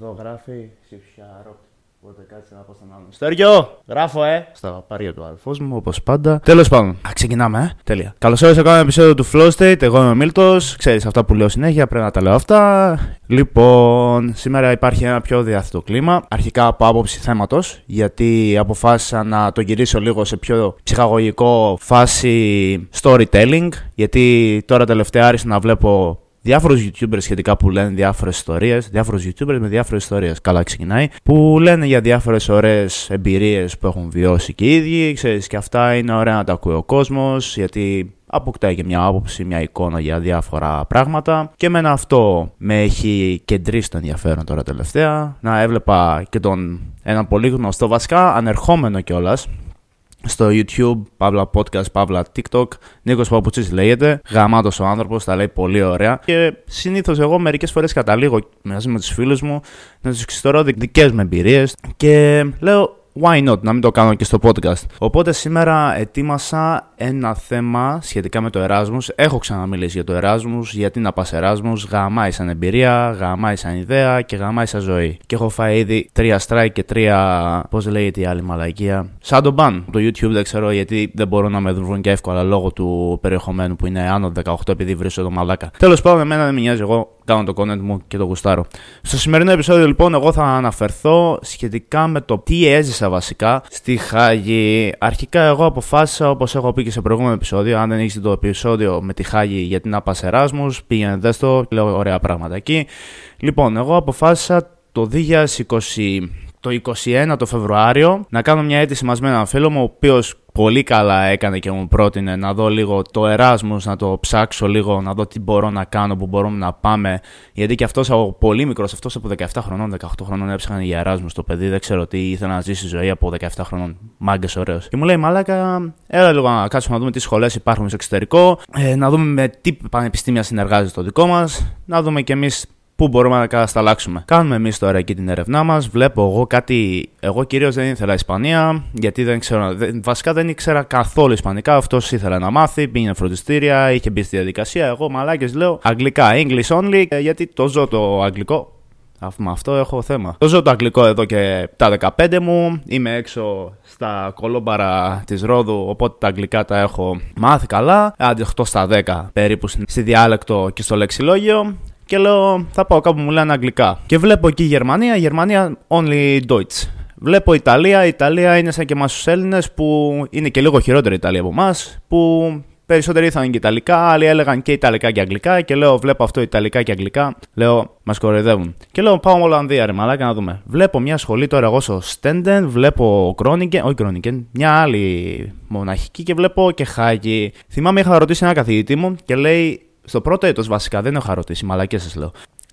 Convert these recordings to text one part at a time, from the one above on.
Εδώ γράφει Σιψιάρο. Οπότε κάτσε να πω στον άλλον. Στέργιο! Γράφω, ε! Στα παρία του αλφό μου, όπως πάντα. Τέλος πάντων, α, ξεκινάμε, ε. Τέλεια. Καλώς ήρθατε σε ένα επεισόδιο του Flow State. Εγώ είμαι ο Μίλτος. Ξέρεις αυτά που λέω συνέχεια, πρέπει να τα λέω αυτά. Λοιπόν, σήμερα υπάρχει ένα πιο διάθετο κλίμα. Αρχικά από άποψη θέματος, γιατί αποφάσισα να το γυρίσω λίγο σε πιο ψυχαγωγικό φάση storytelling. Γιατί τώρα τελευταία άρχισα να βλέπω διάφορους YouTubers σχετικά που λένε διάφορες ιστορίες, διάφορους YouTubers με διάφορες ιστορίες. Καλά ξεκινάει. Που λένε για διάφορες ωραίες εμπειρίες που έχουν βιώσει και οι ίδιοι. Ξέρεις, και αυτά είναι ωραία να τα ακούει ο κόσμος, γιατί αποκτάει και μια άποψη, μια εικόνα για διάφορα πράγματα. Και εμένα αυτό με έχει κεντρήσει το ενδιαφέρον τώρα τελευταία. Να έβλεπα και τον ένα πολύ γνωστό, βασικά ανερχόμενο κιόλας, στο YouTube, παύλα podcast, παύλα TikTok. Νίκος Παπουτσής λέγεται. Γαμάτος ο άνθρωπος, τα λέει πολύ ωραία. Και συνήθως εγώ μερικές φορές καταλήγω μαζί με τους φίλους μου να τους εξιστορώ δικές μου εμπειρίες και λέω why not, να μην το κάνω και στο podcast. Οπότε σήμερα ετοίμασα ένα θέμα σχετικά με το Erasmus. Έχω ξαναμιλήσει για το Erasmus, γιατί να πας Erasmus, γαμάει σαν εμπειρία, γαμάει σαν ιδέα και γαμάει σαν ζωή. Και έχω φάει ήδη τρία strike και τρία, πώς λέγεται η άλλη μαλακία, σαν τον ban. Το YouTube δεν ξέρω γιατί δεν μπορούν να με βρουν και εύκολα λόγω του περιεχομένου που είναι άνω 18 επειδή βρίσκω το μαλάκα. Τέλος πάντων, εμένα δεν με νοιάζει, εγώ κάνω το content μου και το γουστάρω. Στο σημερινό επεισόδιο λοιπόν εγώ θα αναφερθώ σχετικά με το τι έζησα βασικά στη Χάγη. Αρχικά εγώ αποφάσισα όπως έχω πει και σε προηγούμενο επεισόδιο, αν δεν έχεις το επεισόδιο με τη Χάγη για την Άπα Εράσμους, πήγαινε δες το, λέω ωραία πράγματα εκεί. Λοιπόν, εγώ αποφάσισα το 2020 το 21 το Φεβρουάριο να κάνω μια αίτηση μαζί με έναν φίλο μου, ο οποίος πολύ καλά έκανε και μου πρότεινε να δω λίγο το Erasmus, να το ψάξω λίγο, να δω τι μπορώ να κάνω, που μπορούμε να πάμε. Γιατί και αυτός από πολύ μικρός, αυτός από 17 χρονών, 18 χρονών έψαχνε για Erasmus το παιδί, δεν ξέρω τι ήθελα να ζήσει ζωή από 17 χρονών. Μάγκες ωραίος. Και μου λέει, Μαλάκα, έλα λίγο να κάτσουμε να δούμε τι σχολές υπάρχουν στο εξωτερικό, ε, να δούμε με τι πανεπιστήμια συνεργάζεται το δικό μας, να δούμε κι εμείς Πού μπορούμε να κατασταλάξουμε. Κάνουμε εμείς τώρα εκεί την έρευνά μας. Βλέπω εγώ κάτι. Εγώ κυρίως δεν ήθελα Ισπανία, γιατί δεν ξέρω. Βασικά δεν ήξερα καθόλου Ισπανικά. Αυτός ήθελε να μάθει. Πήγαινε φροντιστήρια, είχε μπει στη διαδικασία. Εγώ μαλάκες λέω Αγγλικά, English only, ε, γιατί το ζω το Αγγλικό. Με αυτό έχω θέμα. Το ζω το αγγλικό εδώ και τα 15 μου. Είμαι έξω στα κολόμπαρα της Ρόδου, οπότε τα αγγλικά τα έχω μάθει καλά. Άντε 8 στα 10 περίπου στη διάλεκτο και στο λεξιλόγιο και λέω θα πάω κάπου μου λένε αγγλικά. Και βλέπω εκεί Γερμανία, Γερμανία only Deutsch. Βλέπω Ιταλία, Ιταλία είναι σαν και εμάς τους Έλληνες που είναι και λίγο χειρότερη Ιταλία από εμάς, που περισσότεροι ήθελαν και Ιταλικά, άλλοι έλεγαν και Ιταλικά και Αγγλικά. Και λέω, βλέπω αυτό Ιταλικά και Αγγλικά. Λέω, μας κοροϊδεύουν. Και λέω, πάω Ολλανδία, ρε μαλάκα να δούμε. Βλέπω μια σχολή τώρα εγώ στο Στέντεν, βλέπω Κρόνιγκεν, όχι Κρόνιγκεν, μια άλλη μοναχική και βλέπω και Χάγη. Θυμάμαι είχα ρωτήσει ένα καθηγητή μου και λέει, στο πρώτο έτος βασικά, δεν έχω ρωτήσει, μαλακές σας λέω.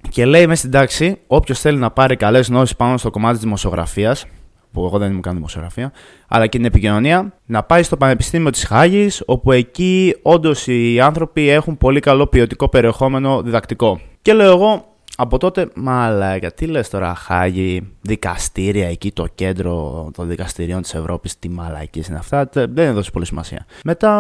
Και λέει μέσα στην τάξη, όποιος θέλει να πάρει καλές γνώσεις πάνω στο κομμάτι της δημοσιογραφίας, που εγώ δεν είμαι καν δημοσιογραφία, αλλά και την επικοινωνία, να πάει στο Πανεπιστήμιο της Χάγης, όπου εκεί όντως οι άνθρωποι έχουν πολύ καλό ποιοτικό περιεχόμενο διδακτικό. Και λέω εγώ, από τότε, μαλάκα, τι λες τώρα, Χάγη, δικαστήρια εκεί, το κέντρο των δικαστηρίων της Ευρώπης, τι μαλακίες είναι αυτά, δεν έδωσε πολύ σημασία. Μετά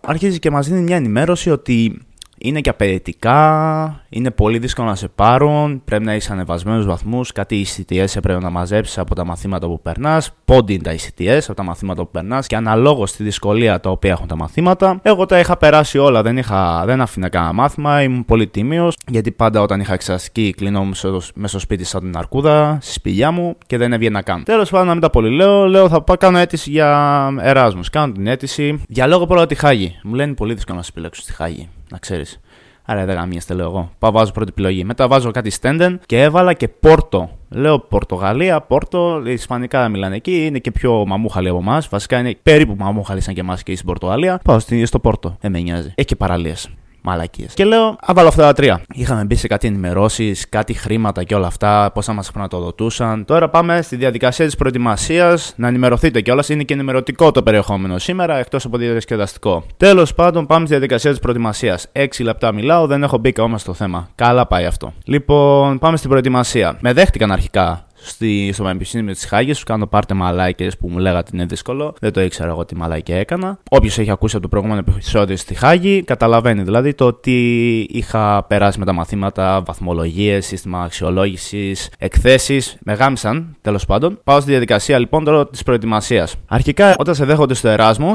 αρχίζει και μας δίνει μια ενημέρωση ότι είναι και απαιτητικά, είναι πολύ δύσκολο να σε πάρουν, πρέπει να έχεις ανεβασμένους βαθμούς, κάτι ECTS έπρεπε να μαζέψεις από τα μαθήματα που περνάς, πόντι είναι τα ECTS από τα μαθήματα που περνάς και αναλόγως στη δυσκολία τα οποία έχουν τα μαθήματα. Εγώ τα είχα περάσει όλα, δεν, είχα, δεν αφήνα κανένα μάθημα, ήμουν πολύ τίμιος, γιατί πάντα όταν είχα εξασκεί κλεινόμουν μέσα στο σπίτι σαν την αρκούδα, στη σπηλιά μου και δεν έβγαινα καν. Τέλος πάντων, να μην τα πολύ λέω, λέω θα πάω κάνω αίτηση για Εράσμους. Κάνω την αίτηση. Διαλόγω πρώτα τη Χάγη. Μου λένε πολύ δύσκολο να σε επιλέξω στη Χάγη να ξέρεις. Άρα δεν γαμίαστε, λέω εγώ. Πάω, βάζω πρώτη επιλογή. Μετά βάζω κάτι Στέντεν και έβαλα και Πόρτο. Λέω Πορτογαλία, Πόρτο, Ισπανικά δεν μιλάνε εκεί, είναι και πιο μαμούχαλοι από εμάς. Βασικά είναι περίπου μαμούχαλοι σαν και εμάς και στην Πορτογαλία. Πάω στο Πόρτο. Δεν με νοιάζει. Έχει και παραλίες μαλακίες. Και λέω, α βάλω αυτά τα τρία. Είχαμε μπει σε κάτι ενημερώσεις, κάτι χρήματα και όλα αυτά, πώ θα μας χρηματοδοτούσαν. Τώρα πάμε στη διαδικασία της προετοιμασίας, να ενημερωθείτε κιόλας. Είναι και ενημερωτικό το περιεχόμενο σήμερα, εκτός από διασκεδαστικό. Τέλος πάντων, πάμε στη διαδικασία της προετοιμασίας. 6 λεπτά μιλάω, δεν έχω μπει ακόμα στο θέμα. Καλά πάει αυτό. Λοιπόν, πάμε στην προετοιμασία. Με δέχτηκαν αρχικά στη, στο Πανεπιστήμιο της Χάγης. Σου κάνω πάρτε μαλάκες που μου λέγατε είναι δύσκολο. Δεν το ήξερα εγώ τι μαλάκια έκανα. Όποιος έχει ακούσει από το προηγούμενο επεισόδιο στη Χάγη, καταλαβαίνει δηλαδή το ότι είχα περάσει με τα μαθήματα, βαθμολογίες, σύστημα αξιολόγησης, εκθέσεις. Με γάμισαν τέλος πάντων. Πάω στη διαδικασία λοιπόν τώρα της προετοιμασίας. Αρχικά, όταν σε δέχονται στο Εράσμο,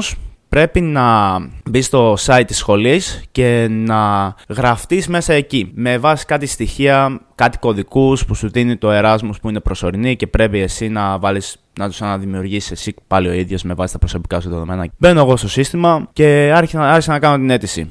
πρέπει να μπει στο site της σχολής και να γραφτείς μέσα εκεί με βάση κάτι στοιχεία, κάτι κωδικούς που σου δίνει το Erasmus που είναι προσωρινή και πρέπει εσύ να βάλεις να τους αναδημιουργήσεις εσύ πάλι ο ίδιος με βάση τα προσωπικά σου δεδομένα. Μπαίνω εγώ στο σύστημα και άρχισα, άρχισα να κάνω την αίτηση.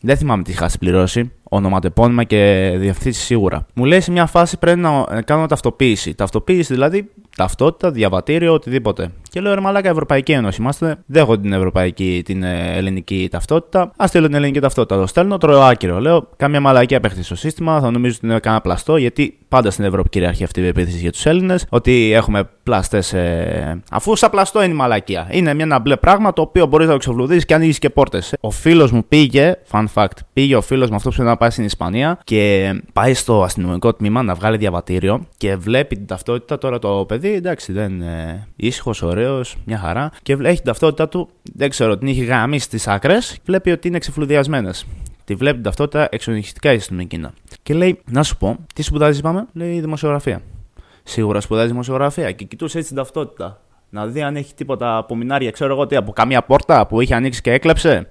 Δεν θυμάμαι τι είχα συμπληρώσει ονοματεπώνυμα και διευθύνσει σίγουρα. Μου λέει σε μια φάση πρέπει να κάνω ταυτοποίηση. Ταυτοποίηση δηλαδή ταυτότητα, διαβατήριο, οτιδήποτε. Και λέω ρε Μαλάκα, Ευρωπαϊκή Ένωση είμαστε. Δέχω την ευρωπαϊκή, την ε, ελληνική ταυτότητα. Α στείλω την ελληνική ταυτότητα. Το στέλνω, τρώω άκυρο. Λέω κάμια μαλακία απέχθη στο σύστημα. Θα νομίζω ότι είναι κανένα πλαστό, γιατί πάντα στην Ευρώπη κυριαρχεί αυτή η επίθεση για τους Έλληνες. Ότι έχουμε πλαστές. Ε... Αφού σαν πλαστό είναι η μαλακία. Είναι ένα μπλε πράγμα το οποίο μπορείς να το ξεβλουδίσει και ανοίγεις και πόρτες. Ο φίλος μου πήγε, fun fact, πήγε ο φίλος με αυτός που πρέπει να πάει στην Ισπανία και πάει στο αστυνομικό τμήμα να βγάλει διαβατήριο και βλέπει την ταυτότητα τώρα το παιδί. Εντάξει, δεν είναι ήσυχος, ωραίος, μια χαρά. Και έχει την ταυτότητα του, δεν ξέρω, την έχει γαμίσει στι άκρες. Βλέπει ότι είναι ξεφλουδιασμένε. Τη βλέπει την ταυτότητα εξονυχιστικά η αστυνομική. Και λέει, Να σου πω, τι σπουδάζει, είπαμε, λέει δημοσιογραφία. Σίγουρα σπουδάζει δημοσιογραφία και κοιτούσε έτσι την ταυτότητα. Να δει αν έχει τίποτα από μινάρια, ξέρω εγώ τι, από καμία πόρτα που είχε ανοίξει και έκλεψε.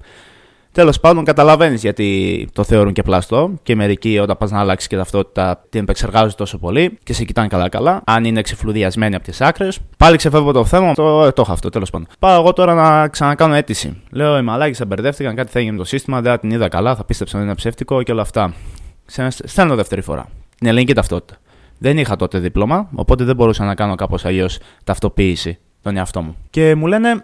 Τέλος πάντων, καταλαβαίνεις γιατί το θεωρούν και πλαστό και μερικοί όταν πας να αλλάξεις και ταυτότητα την επεξεργάζονται τόσο πολύ και σε κοιτάνε καλά-καλά. Αν είναι ξεφλουδιασμένοι από τις άκρες. Πάλι ξεφεύγω το θέμα, το, ε, το έχω αυτό τέλος πάντων. Πάω εγώ τώρα να ξανακάνω αίτηση. Λέω οι μαλάκες μπερδεύτηκαν, κάτι θα έγινε με το σύστημα, δεν την είδα καλά, θα πίστεψαν ότι είναι ψεύτικο και όλα αυτά. Στέλνω δεύτερη φορά. Την ελληνική ταυτότητα. Δεν είχα τότε δίπλωμα, οπότε δεν μπορούσα να κάνω κάπως αλλιώς ταυτοποίηση τον εαυτό μου. Και μου λένε,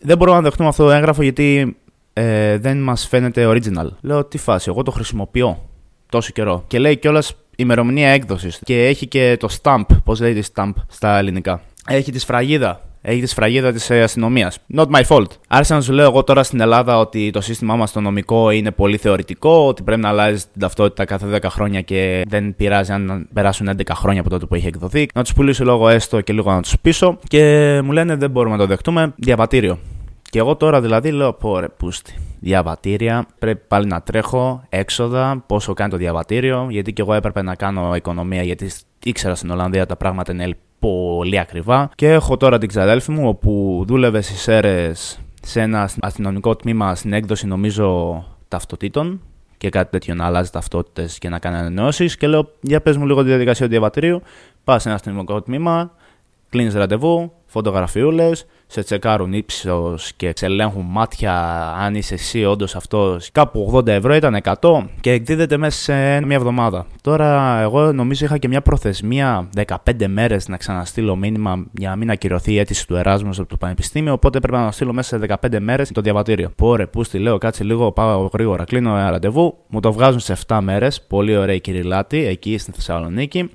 δεν μπορώ να δεχτούμε αυτό το έγγραφο γιατί ε, δεν μας φαίνεται original. Λέω τι φάση, εγώ το χρησιμοποιώ τόσο καιρό. Και λέει κιόλας ημερομηνία έκδοσης. Και έχει και το stamp. Πώς λέει τη stamp στα ελληνικά. Έχει τη σφραγίδα. Έχει τη σφραγίδα της ε, αστυνομίας. Not my fault. Άρχισα να σου λέω εγώ τώρα στην Ελλάδα ότι το σύστημά μας το νομικό είναι πολύ θεωρητικό, ότι πρέπει να αλλάζει την ταυτότητα κάθε 10 χρόνια και δεν πειράζει αν περάσουν 11 χρόνια από τότε που έχει εκδοθεί. Να τους πουλήσω λόγω έστω και λίγο να τους πείσω. Και μου λένε δεν μπορούμε να το δεχτούμε. Διαβατήριο. Και εγώ τώρα δηλαδή λέω πω ρε πούστη, διαβατήρια, πρέπει πάλι να τρέχω, έξοδα, πόσο κάνει το διαβατήριο, γιατί και εγώ έπρεπε να κάνω οικονομία γιατί ήξερα στην Ολλανδία τα πράγματα είναι πολύ ακριβά. Και έχω τώρα την ξαδέλφη μου όπου δούλευε στις ΣΕΡΕΣ σε ένα αστυνομικό τμήμα στην έκδοση νομίζω ταυτοτήτων και κάτι τέτοιο να αλλάζει ταυτότητες και να κάνει ανανεώσεις. Και λέω, για πες μου λίγο τη διαδικασία του διαβατηρίου. Πας σε ένα αστυνομικό τμήμα, κλείνεις ραντεβού, φωτογραφιούλες, σε τσεκάρουν ύψος και σε ελέγχουν μάτια αν είσαι εσύ όντως αυτός. Κάπου 80 ευρώ ήταν 100 και εκδίδεται μέσα σε μια εβδομάδα. Τώρα, εγώ νομίζω είχα και μια προθεσμία 15 μέρες να ξαναστείλω μήνυμα για να μην ακυρωθεί η αίτηση του Εράσμους από το Πανεπιστήμιο. Οπότε πρέπει να στείλω μέσα σε 15 μέρες το διαβατήριο. Πόρε, πού στη λέω, κάτσε λίγο, πάω γρήγορα. Κλείνω ένα ραντεβού, μου το βγάζουν σε 7 μέρες. Πολύ ωραία κυριλάτη εκεί στην Θεσσαλονίκη.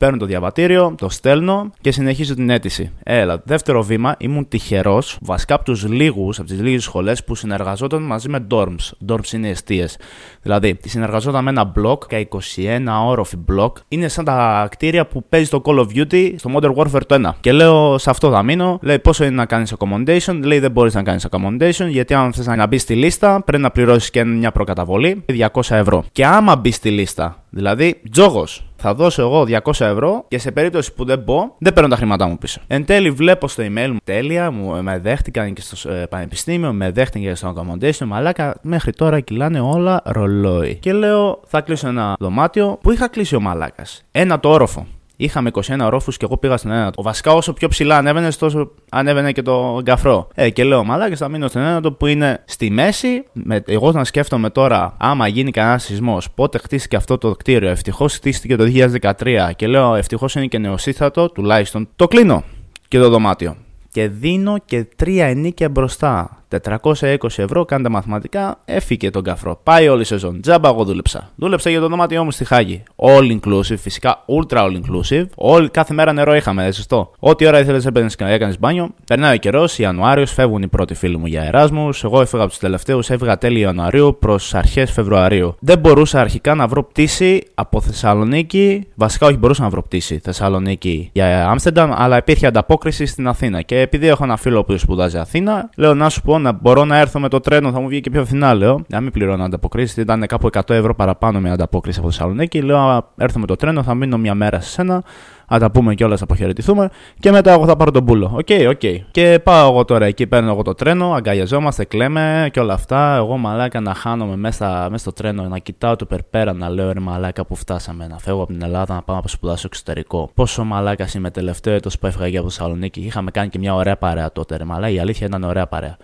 Παίρνω το διαβατήριο, το στέλνω και συνεχίζω την αίτηση. Έλα, δεύτερο βήμα, ήμουν τυχερός, βασικά από τους λίγους, από τις λίγες σχολές που συνεργαζόταν μαζί με dorms. Dorms είναι αιστείες. Δηλαδή, συνεργαζόταν με ένα μπλοκ, και 21 όροφη μπλοκ. Είναι σαν τα κτίρια που παίζει το Call of Duty στο Modern Warfare το 1. Και λέω, σε αυτό θα μείνω. Λέει, πόσο είναι να κάνεις accommodation; Λέει, δεν μπορείς να κάνεις accommodation, γιατί αν θες να μπει στη λίστα, πρέπει να πληρώσεις και μια προκαταβολή 200 ευρώ. Και άμα μπει στη λίστα, δηλαδή, τζόγος, θα δώσω εγώ 200 ευρώ και σε περίπτωση που δεν μπω, δεν παίρνω τα χρήματά μου πίσω. Εν τέλει, βλέπω στο email μου τέλεια, μου, με δέχτηκαν και στο ε, πανεπιστήμιο, με δέχτηκαν και στο accommodation, μαλάκα μέχρι τώρα κυλάνε όλα ρολόι. Και λέω, θα κλείσω ένα δωμάτιο που είχα κλείσει ο μαλάκας. Ένα το όροφο. Είχαμε 21 ορόφους και εγώ πήγα στον ένα. Βασικά, όσο πιο ψηλά ανέβαινες, τόσο ανέβαινε και το γκαφρό. Ε, και λέω, μαλάκα, θα μείνω στον ένα που είναι στη μέση. Με, εγώ να σκέφτομαι τώρα, άμα γίνει κανένας σεισμός, πότε χτίστηκε αυτό το κτίριο. Ευτυχώς χτίστηκε το 2013. Και λέω, ευτυχώς είναι και νεοσύστατο, τουλάχιστον. Το κλείνω και το δωμάτιο. Και δίνω και τρία ενίκια μπροστά 420 ευρώ, κάντε μαθηματικά, έφυγε τον καφρό. Πάει όλη η σεζόν. Τζάμπα, εγώ δούλεψα. Δούλεψα για το δωμάτιό μου στη Χάγη. All inclusive, φυσικά ultra all inclusive. All, κάθε μέρα νερό είχαμε, σωστό. Ό,τι ώρα ήθελες να έκανες μπάνιο. Περνάει ο καιρός, Ιανουάριος, φεύγουν οι πρώτοι φίλοι μου για Εράσμους. Εγώ έφυγα από τους τελευταίους, έφυγα τέλη Ιανουαρίου προς αρχές Φεβρουαρίου. Δεν μπορούσα αρχικά να βρω πτήση από Θεσσαλονίκη. Βασικά, όχι μπορούσα να βρω πτήση Θεσσαλονίκη για Άμστερνταμ, αλλά υπήρχε ανταπόκριση στην Αθήνα. Και επειδή έχω ένα φίλο που σπουδάζει Αθήνα, λέω να σου πω να μπορώ να έρθω με το τρένο, θα μου βγει και πιο φθηνά, λέω. Να μην πληρώνω ανταποκρίσεις, ήταν κάπου 100 ευρώ παραπάνω με ανταπόκριση από Θεσσαλονίκη. Λέω, έρθω με το τρένο, θα μείνω μια μέρα σε σένα, να τα πούμε κιόλας, θα αποχαιρετηθούμε και μετά εγώ θα πάρω τον πούλο. OK, okay, OK. Okay. Και πάω εγώ τώρα εκεί, παίρνω εγώ το τρένο, αγκαλιαζόμαστε, κλαίμε και όλα αυτά. Εγώ μαλάκα να χάνομαι μέσα, μέσα στο τρένο, να κοιτάω το υπερπέραν, να λέω ρε μαλάκα που φτάσαμε, να φεύγω από την Ελλάδα να πάω να σπουδάσω εξωτερικό. Πόσο μαλάκας είμαι τελευταίο έτος που έφυγα για από Θεσσαλονίκη. Είχαμε κάνει και μια ωραία παρέα τότε, ρε μαλάκα. Η αλήθεια ήταν ωραία παρέα.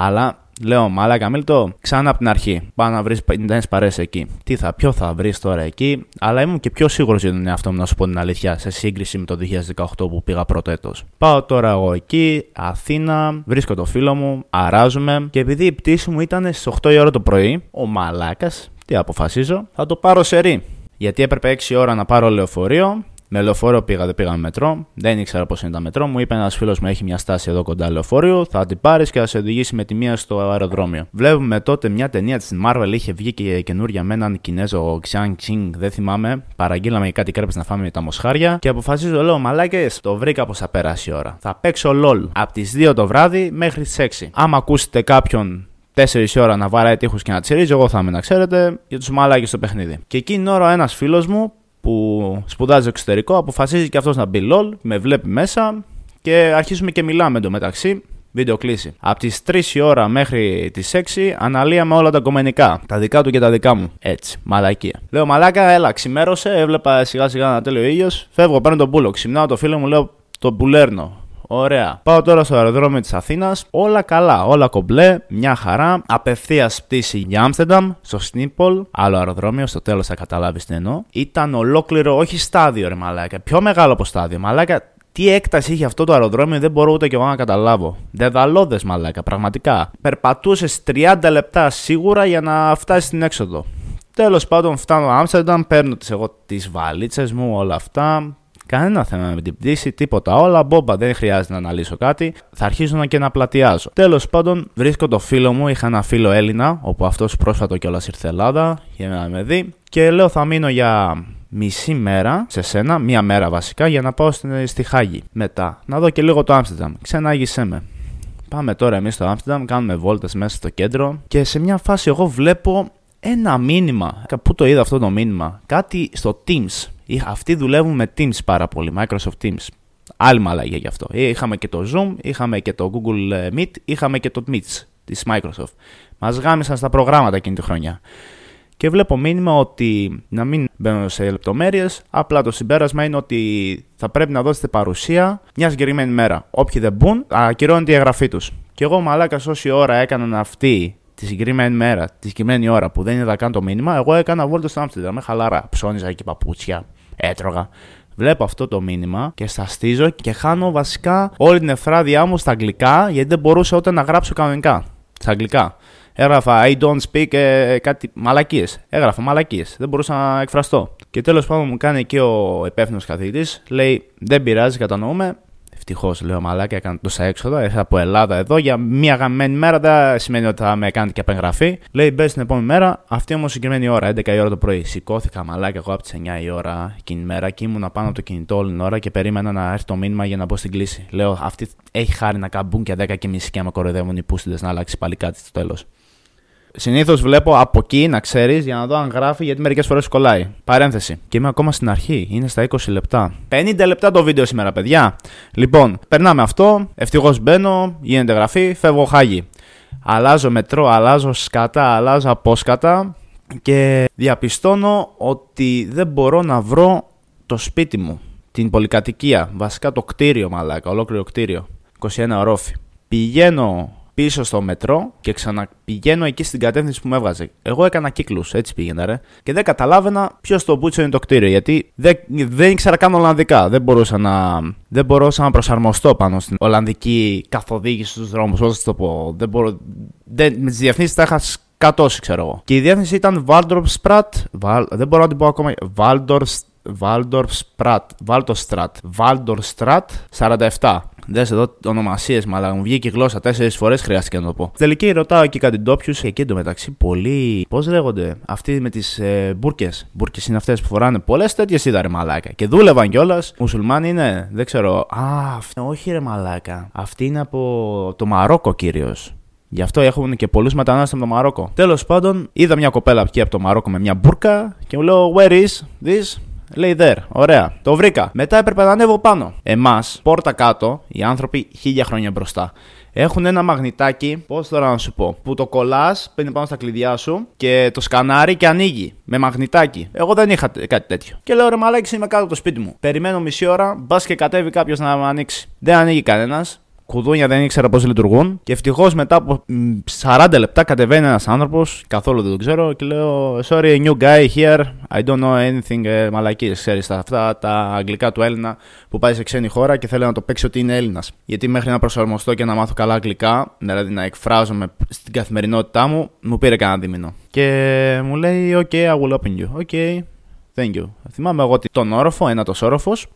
Αλλά Λέω, μαλάκα Μίλτο, ξανά από την αρχή. Πάω να βρεις 50 παρέ εκεί. Τι θα, ποιο θα βρεις τώρα εκεί. Αλλά ήμουν και πιο σίγουρος για τον εαυτό μου, να σου πω την αλήθεια, σε σύγκριση με το 2018 που πήγα πρώτο έτος. Πάω τώρα εγώ εκεί, Αθήνα, βρίσκω το φίλο μου, αράζουμε. Και επειδή η πτήση μου ήταν στις 8 η ώρα το πρωί, ο μαλάκας, τι αποφασίζω, θα το πάρω σε ρί. Γιατί έπρεπε 6 ώρα να πάρω λεωφορείο με λεωφόρο πήγα, δεν πήγα με μετρό. Δεν ήξερα πώς είναι τα μετρό. Μου είπε ένας φίλος μου έχει μια στάση εδώ κοντά λεωφόριο. Θα την πάρεις και θα σε οδηγήσει με τη μία στο αεροδρόμιο. Βλέπουμε τότε μια ταινία της Marvel. Είχε βγει και καινούρια με έναν Κινέζο Xiang Ching, δεν θυμάμαι. Παραγγείλαμε κάτι κρέπες να φάμε με τα μοσχάρια. Και αποφασίζω, λέω, μαλάκες, το βρήκα πως θα περάσει η ώρα. Θα παίξω LOL από τις 2 το βράδυ μέχρι τις 6. Άμα ακούσετε κάποιον 4 ώρα να βαράει τείχους και να τσιρίζει, εγώ θα είμαι να ξέρετε για τους μαλάκες στο παιχνίδι. Και εκείνη ώρα ένας φίλος μου που σπουδάζει εξωτερικό αποφασίζει και αυτός να μπει LOL, με βλέπει μέσα και αρχίζουμε και μιλάμε εντωμεταξύ. Βίντεο κλείσει. Από τις 3 η ώρα μέχρι τις 6 αναλύαμε όλα τα κομμενικά. Τα δικά του και τα δικά μου. Έτσι, μαλακία. Λέω μαλάκα, έλα, ξημέρωσε. Έβλεπα σιγά σιγά να τέλειο ήλιος. Φεύγω, παίρνω τον πούλο. Ξυμνάω το φίλο μου, λέω τον πουλέρνο. Ωραία. Πάω τώρα στο αεροδρόμιο της Αθήνας. Όλα καλά, όλα κομπλέ, μια χαρά. Απευθείας πτήση για Άμστερνταμ, στο Σνίπολ, άλλο αεροδρόμιο, στο τέλος θα καταλάβεις τι εννοώ. Ήταν ολόκληρο, όχι στάδιο, ρε μαλάκα. Πιο μεγάλο από στάδιο. Μαλάκα, τι έκταση είχε αυτό το αεροδρόμιο δεν μπορώ ούτε και εγώ να καταλάβω. Δεδαλώδες μαλάκα, πραγματικά. Περπατούσες 30 λεπτά σίγουρα για να φτάσεις στην έξοδο. Τέλος πάντων, φτάνω Άμστερνταμ, παίρνω τις εγώ τις βαλίτσες μου, όλα αυτά. Κανένα θέμα με την πτήση, τίποτα. Όλα μπόμπα, δεν χρειάζεται να αναλύσω κάτι. Θα αρχίσω να και να πλατιάζω. Τέλος πάντων, βρίσκω το φίλο μου. Είχα ένα φίλο Έλληνα, όπου αυτός πρόσφατο κιόλας ήρθε Ελλάδα για να με δει. Και λέω θα μείνω για μισή μέρα σε σένα, μία μέρα βασικά, για να πάω στη, στη Χάγη. Μετά, να δω και λίγο το Άμστερνταμ. Ξενάγησέ με. Πάμε τώρα εμείς στο Άμστερνταμ, κάνουμε βόλτες μέσα στο κέντρο και σε μια φάση εγώ βλέπω ένα μήνυμα. Πού το είδα αυτό το μήνυμα; Κάτι στο Teams αυτοί δουλεύουν με Teams πάρα πολύ, Microsoft Teams. Άλλη μαλαγία γι' αυτό. Είχαμε και το Zoom, είχαμε και το Google ε, Meet, είχαμε και το Meet της Microsoft. Μας γάμισαν στα προγράμματα εκείνη τη χρονιά. Και βλέπω μήνυμα ότι, να μην μπαίνω σε λεπτομέρειες, απλά το συμπέρασμα είναι ότι θα πρέπει να δώσετε παρουσία μια συγκεκριμένη μέρα. Όποιοι δεν μπουν, ακυρώνεται η εγγραφή τους. Και εγώ μαλάκας όση ώρα έκαναν αυτοί τη συγκεκριμένη μέρα, τη συγκεκριμένη ώρα που δεν είδα καν το μήνυμα, εγώ έκανα βόλτα στο Άμστερνταμ με χαλαρά. Ψώνιζα εκεί παπούτσια, έτρωγα. Βλέπω αυτό το μήνυμα και σταστίζω και χάνω βασικά όλη την εφράδιά μου στα αγγλικά γιατί δεν μπορούσα ούτε να γράψω κανονικά. Στα αγγλικά. Έγραφα I don't speak ε, κάτι μαλακίες. Έγραφα μαλακίες. Δεν μπορούσα να εκφραστώ. Και τέλος πάντων μου κάνει εκεί ο υπεύθυνο καθηγητής, λέει Δεν πειράζει, κατανοούμε. Ευτυχώς λέω μαλάκα, έκανα τόσα έξοδα. Ήρθα από Ελλάδα εδώ για μία γαμμένη μέρα. Δεν σημαίνει ότι θα με κάνετε και απεγγραφή. Λέει μπες την επόμενη μέρα, αυτή όμως συγκεκριμένη ώρα, 11 η ώρα το πρωί. Σηκώθηκα μαλάκα εγώ από τις 9 η ώρα εκείνη μέρα και ήμουν πάνω από το κινητό όλη την ώρα και περίμενα να έρθει το μήνυμα για να μπω στην κλίση. Λέω αυτή έχει χάρη να καμπούν και 10 και μισή και με κοροϊδεύουν οι πούστιδες να αλλάξει πάλι κάτι στο τέλος. Συνήθως βλέπω από εκεί να ξέρεις για να δω αν γράφει γιατί μερικές φορές κολλάει. Παρένθεση. Και είμαι ακόμα στην αρχή. Είναι στα 20 λεπτά. 50 λεπτά το βίντεο σήμερα, παιδιά. Λοιπόν, περνάμε αυτό. Ευτυχώς μπαίνω, γίνεται γραφή, φεύγω χάγι. Αλλάζω μετρό, αλλάζω σκατά, αλλάζω απόσκατα και διαπιστώνω ότι δεν μπορώ να βρω το σπίτι μου. Την πολυκατοικία. Βασικά το κτίριο, μαλάκα. Ολόκληρο κτίριο. 21 ορόφι. Πηγαίνω πίσω στο μετρό και ξαναπηγαίνω εκεί στην κατεύθυνση που με έβγαζε. Εγώ έκανα κύκλους, έτσι πήγαινα ρε. Και δεν καταλάβαινα ποιος το μπούτσο είναι το κτίριο, γιατί δεν, δεν ήξερα καν Ολλανδικά. Δεν μπορούσα να, δεν μπορούσα να προσαρμοστώ πάνω στην Ολλανδική καθοδήγηση στους δρόμους. Πώς το πω. Δεν μπορώ, δεν, με τις διαφημίσει τα είχα σκατώσει, ξέρω εγώ. Και η διεύθυνση ήταν Waldorf Sprat. δεν μπορώ να την πω ακόμα. Waldorf Waldorf Sprat. Waldorf Strat. 47. Δες εδώ ονομασίες, αλλά μου βγήκε η γλώσσα τέσσερις φορές χρειάστηκε να το πω. Στην τελική ρωτάω εκεί κάτι ντόπιου και εκεί εντωμεταξύ πολλοί. Πώς λέγονται αυτοί με τις ε, μπουρκες; Μπουρκες είναι αυτές που φοράνε πολλές τέτοιες είδα ρε μαλάκα. Και δούλευαν κιόλας. Μουσουλμάνοι είναι, δεν ξέρω. Α, αυτή, όχι ρε μαλάκα. Αυτή είναι από το Μαρόκο κυρίως. Γι' αυτό έχουν και πολλούς μετανάστες από το Μαρόκο. Τέλος πάντων, είδα μια κοπέλα εκεί από το Μαρόκο με μια μπουρκα και μου λέω Where is this? Λέει there. Ωραία. Το βρήκα. Μετά έπρεπε να ανέβω πάνω. Εμάς, πόρτα κάτω, οι άνθρωποι χίλια χρόνια μπροστά. Έχουν ένα μαγνητάκι, πώς τώρα να σου πω, που το κολλάς, παίρνει πάνω στα κλειδιά σου και το σκανάρει και ανοίγει με μαγνητάκι. Εγώ δεν είχα κάτι τέτοιο. Και λέω ρε μαλάκι, είμαι κάτω από το σπίτι μου. Περιμένω μισή ώρα, μπας και κατέβει κάποιος να με ανοίξει. Δεν ανοίγει κανένας κουδούνια δεν ήξερα πώς λειτουργούν. Και ευτυχώς μετά από 40 λεπτά κατεβαίνει ένας άνθρωπος, καθόλου δεν τον ξέρω, και λέω Sorry, new guy here. I don't know anything. Ε, Μαλακίες, ξέρεις αυτά τα αγγλικά του Έλληνα που πάει σε ξένη χώρα και θέλει να το παίξει ότι είναι Έλληνας. Γιατί μέχρι να προσαρμοστώ και να μάθω καλά αγγλικά, δηλαδή να εκφράζομαι στην καθημερινότητά μου, μου πήρε κανένα δίμηνο. Και μου λέει OK, I will open you. OK, thank you. Θυμάμαι εγώ τον όροφο, ένα το όροφος.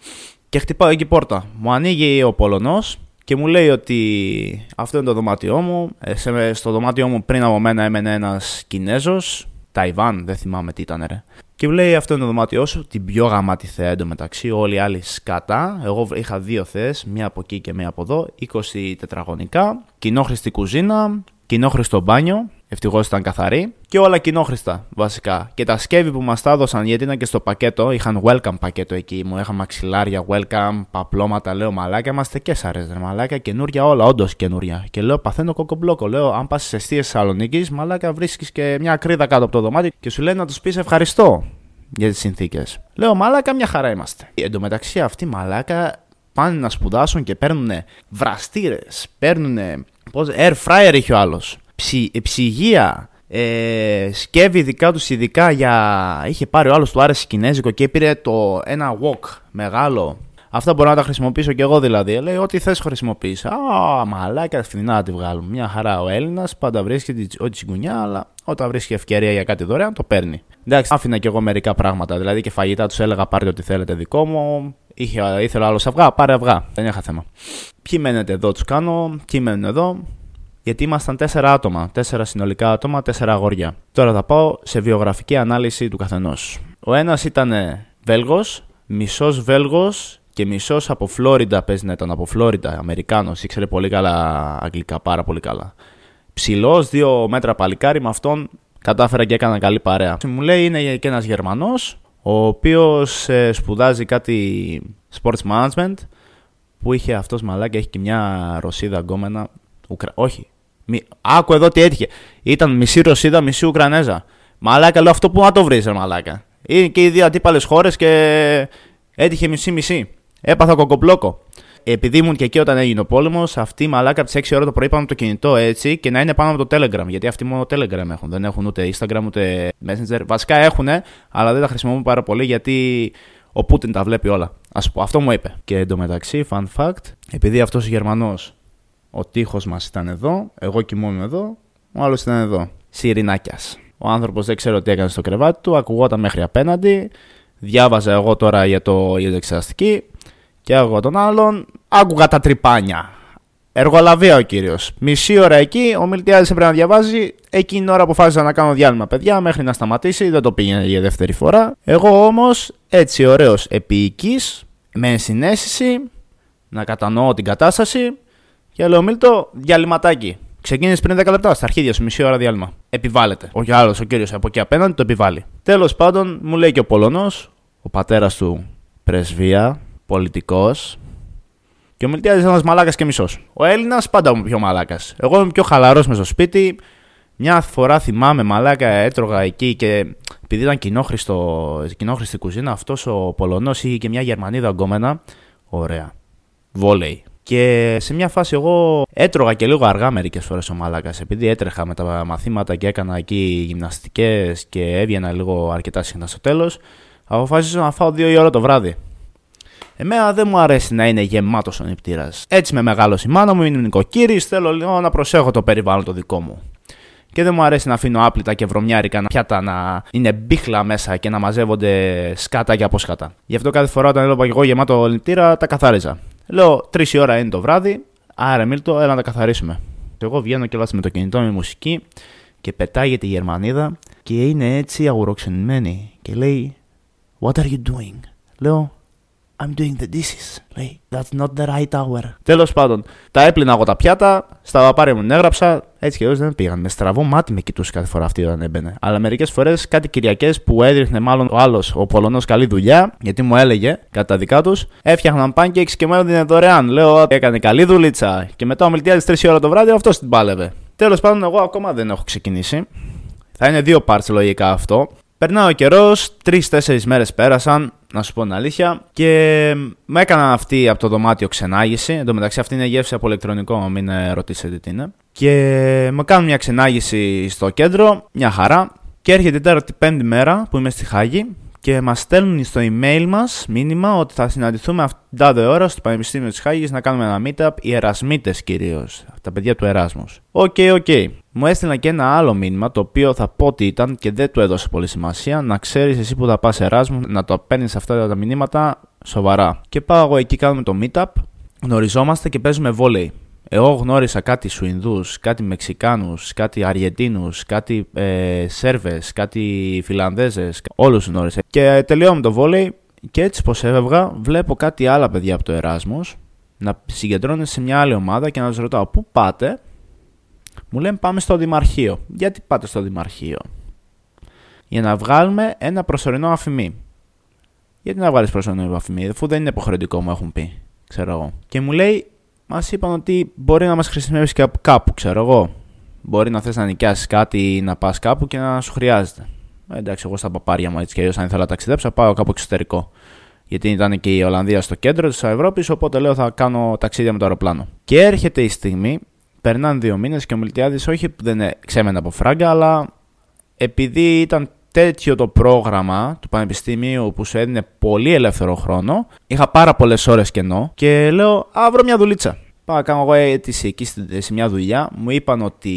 Και χτυπάω εκεί πόρτα. Μου ανοίγει ο Πολωνός και μου λέει ότι αυτό είναι το δωμάτιό μου. Ε, στο δωμάτιό μου πριν από μένα έμενε ένας Κινέζος, Ταϊβάν, δεν θυμάμαι τι ήταν, ρε. Και μου λέει αυτό είναι το δωμάτιό σου, την πιο γαμάτη θέα εντωμεταξύ. Όλοι οι άλλοι σκατά. Εγώ είχα δύο θέε, μία από εκεί και μία από εδώ, 20 τετραγωνικά, κοινόχρηστη κουζίνα, κοινόχρηστο μπάνιο, Ευτυχώς ήταν καθαρή και όλα κοινόχρηστα βασικά. Και τα σκεύη που μας τα έδωσαν, γιατί ήταν και στο πακέτο, είχαν welcome πακέτο εκεί. Μου είχαν μαξιλάρια, welcome, παπλώματα. Λέω μαλάκια, είμαστε και σαρέ, ρε μαλάκια, καινούρια όλα, όντως καινούρια. Και λέω παθαίνω κοκομπλόκο. Λέω, αν πας στι αιστείες Θεσσαλονίκης, μαλάκια βρίσκεις και μια κρίδα κάτω από το δωμάτιο και σου λένε να τους πεις ευχαριστώ για τις συνθήκες. Λέω μαλάκα, μια χαρά είμαστε. Εν τω μεταξύ, αυτοί μαλάκα πάνε να σπουδάσουν και παίρνουν βραστήρες, παίρνουν. Πώς, air fryer έχει ο άλλος ψη, ψυγεία, ε, σκεύη δικά τους ειδικά για. Είχε πάρει ο άλλος του άρεσε κινέζικο και πήρε το ένα wok μεγάλο. Αυτά μπορώ να τα χρησιμοποιήσω και εγώ δηλαδή. Λέει, ό,τι θες χρησιμοποιήσει. Α, μαλάκια φθηνά να τη βγάλουμε. Μια χαρά ο Έλληνας πάντα βρίσκει ό,τι τσιγκουνιά, αλλά όταν βρίσκει ευκαιρία για κάτι δωρεάν το παίρνει. Εντάξει, άφηνα και εγώ μερικά πράγματα. Δηλαδή και φαγητά τους έλεγα πάρτε ό,τι θέλετε δικό μου. Είχε, ήθελα άλλο αυγά, πάρε αυγά. Δεν είχα θέμα. Ποιοι μένετε εδώ, τους κάνω. Ποιοι μένουν εδώ γιατί ήμασταν τέσσερα άτομα, τέσσερα συνολικά άτομα, τέσσερα αγόρια. Τώρα θα πάω σε βιογραφική ανάλυση του καθενός. Ο ένας ήταν Βέλγος, μισός Βέλγος και μισός από Φλόριντα. Παίζει να ήταν από Φλόριντα, Αμερικάνος, ήξερε πολύ καλά αγγλικά, πάρα πολύ καλά. Ψηλός, δύο μέτρα παλικάρι, με αυτόν κατάφερα και έκανα καλή παρέα. Μου λέει είναι και ένας Γερμανός, ο οποίος ε, σπουδάζει κάτι sports management που είχε αυτός μαλάκι, έχει και μια Ρωσίδα γκόμενα. Ουκρα... Όχι, Μη... Άκου εδώ τι έτυχε. Ήταν μισή Ρωσίδα, μισή Ουκρανέζα. Μαλάκα, λέω αυτό που να το βρεις, μαλάκα. Είναι και οι δύο αντίπαλες χώρες και έτυχε μισή-μισή. Έπαθα κοκοπλόκο. Επειδή ήμουν και εκεί όταν έγινε ο πόλεμος, αυτή η μαλάκα από τις 6 ώρα το πρωί πάνω το κινητό έτσι και να είναι πάνω από το Telegram. Γιατί αυτοί μόνο Telegram έχουν. Δεν έχουν ούτε Instagram ούτε Messenger. Βασικά έχουν, αλλά δεν τα χρησιμοποιούν πάρα πολύ γιατί ο Πούτιν τα βλέπει όλα. Α πω, αυτό μου είπε. Και εντωμεταξύ, fun fact, επειδή αυτός ο Γερμανός ο τείχος μας ήταν εδώ, εγώ κοιμόμουν εδώ, ο άλλος ήταν εδώ. Σιρινάκιας. Ο άνθρωπος δεν ξέρω τι έκανε στο κρεβάτι του, ακουγόταν μέχρι απέναντι. Διάβαζα εγώ τώρα για το, για εξεταστική και εγώ τον άλλον. Άκουγα τα τρυπάνια. Εργολαβία ο κύριος. Μισή ώρα εκεί, ο Μιλτιάδη έπρεπε να διαβάζει. Εκείνη την ώρα αποφάσισα να κάνω διάλειμμα, παιδιά, μέχρι να σταματήσει. Δεν το πήγαινε για δεύτερη φορά. Εγώ όμως, έτσι ωραίος επίοικης, με ενσυναίσθηση, να κατανοώ την κατάσταση, και λέω Μίλτο, διαλυματάκι. Ξεκίνησε πριν 10 λεπτά, στα αρχίδια σου, μισή ώρα διάλειμμα. Επιβάλλεται. Όχι άλλο, ο κύριος από εκεί απέναντι το επιβάλλει. Τέλος πάντων, μου λέει και ο Πολωνός, ο πατέρας του πρεσβεία, πολιτικός. Και ο Μιλτιάδης ένας μαλάκας και μισός. Ο Έλληνας πάντα μου πιο μαλάκας. Εγώ είμαι πιο χαλαρός μες στο σπίτι. Μια φορά θυμάμαι μαλάκα έτρωγα εκεί και επειδή ήταν κοινόχρηστη κουζίνα, αυτός ο Πολωνός είχε και μια Γερμανίδα γκόμενα. Ωραία. Βόλεϊ Και σε μια φάση εγώ έτρωγα και λίγο αργά μερικές φορές ο Μαλάκα. Επειδή έτρεχα με τα μαθήματα και έκανα εκεί γυμναστικές και έβγαινα λίγο αρκετά συχνά στο τέλος, αποφάσισα να φάω δύο η ώρα το βράδυ. Εμένα δεν μου αρέσει να είναι γεμάτος ο νηπτήρας. Έτσι με μεγάλο η μάνα μου, είναι νοικοκύρης, θέλω λίγο να προσέχω το περιβάλλον το δικό μου. Και δεν μου αρέσει να αφήνω άπλυτα και βρωμιάρικα να πιάτα να είναι μπίχλα μέσα και να μαζεύονται σκάτα και από σκάτα. Γι' αυτό κάθε φορά όταν έλεγα εγώ γεμάτο νηπτήρα τα καθάριζα. Λέω τρεις η ώρα είναι το βράδυ, άρα Μίλτο, έλα να τα καθαρίσουμε. Εγώ βγαίνω και με το κινητό με μουσική και πετάγεται η Γερμανίδα και είναι έτσι αγουροξενημένη και λέει What are you doing? Λέω I'm doing the dishes. Λέει, that's not the right hour. Τέλος πάντων, τα έπλυνα εγώ τα πιάτα, στα βαπάρια μου έγραψα, έτσι και δεν πήγαν. Με στραβό μάτι με κοιτούσε κάθε φορά αυτή όταν έμπαινε. Αλλά μερικές φορές κάτι Κυριακές που έδειχνε μάλλον ο άλλος, ο Πολωνός, καλή δουλειά, γιατί μου έλεγε κατά τα δικά τους, έφτιαχναν pancakes και μου έδινε δωρεάν. Λέω, έκανε καλή δουλίτσα. Και μετά ο Μιλτιάδης 3 ώρα το βράδυ αυτός την πάλευε. Τέλος πάντων, εγώ ακόμα δεν έχω ξεκινήσει. Θα είναι δύο parts λογικά αυτό. Περνάει ο καιρός, τρει-τέσσερι μέρες πέρασαν, να σου πω την αλήθεια, και με έκαναν αυτή από το δωμάτιο ξενάγηση. Εν τω μεταξύ, αυτή είναι γεύση από ηλεκτρονικό, μην ρωτήσετε τι είναι. Και με κάνουν μια ξενάγηση στο κέντρο, μια χαρά. Και έρχεται η τέταρτη πέμπτη μέρα που είμαι στη Χάγη και μας στέλνουν στο email μας μήνυμα ότι θα συναντηθούμε αυτήν την τάδε ώρα στο Πανεπιστήμιο της Χάγης να κάνουμε ένα meetup, οι Ερασμίτες κυρίως, τα παιδιά του Erasmus. OK, okay, OK. Okay. Μου έστειλαν και ένα άλλο μήνυμα το οποίο θα πω ότι ήταν και δεν του έδωσε πολύ σημασία. Να ξέρεις εσύ που θα πας Εράσμου να το παίρνεις αυτά τα μηνύματα σοβαρά. Και πάω εγώ εκεί, κάνουμε το meetup, γνωριζόμαστε και παίζουμε βόλεϊ. Εγώ γνώρισα κάτι Σουηνδούς, κάτι Μεξικάνους, κάτι Αργεντίνους, κάτι ε, Σέρβες, κάτι Φιλανδέζες, όλους γνώρισα. Και τελειώνω το βόλεϊ και έτσι πως έβγα βλέπω κάτι άλλα παιδιά από το Εράσμος να συγκεντρώνονται σε μια άλλη ομάδα και να τους ρωτάω πού πάτε; Μου λένε πάμε στο Δημαρχείο. Γιατί πάτε στο Δημαρχείο; Για να βγάλουμε ένα προσωρινό αφημί. Γιατί να βγάλεις προσωρινό αφημί, αφού δεν είναι υποχρεωτικό, μου έχουν πει. Ξέρω εγώ. Και μου λέει, μας είπαν ότι μπορεί να μας χρησιμεύσει και κάπου, ξέρω εγώ. Μπορεί να θες να νοικιάσεις κάτι ή να πας κάπου και να σου χρειάζεται. Ε, εντάξει, εγώ στα παπάρια μου έτσι και αλλιώς, αν ήθελα να ταξιδέψω, πάω κάπου εξωτερικό. Γιατί ήταν και η Ολλανδία στο κέντρο της Ευρώπης, οπότε λέω θα κάνω ταξίδια με το αεροπλάνο. Και έρχεται η στιγμή, περνάνε δύο μήνες και ο Μιλτιάδης όχι που δεν ξέμενε από φράγκα, αλλά επειδή ήταν τέτοιο το πρόγραμμα του Πανεπιστημίου που σου έδινε πολύ ελεύθερο χρόνο. Είχα πάρα πολλές ώρες κενό και λέω: Α, βρω μια δουλίτσα. Πάω να κάνω εγώ αίτηση εκεί σε μια δουλειά. Μου είπαν ότι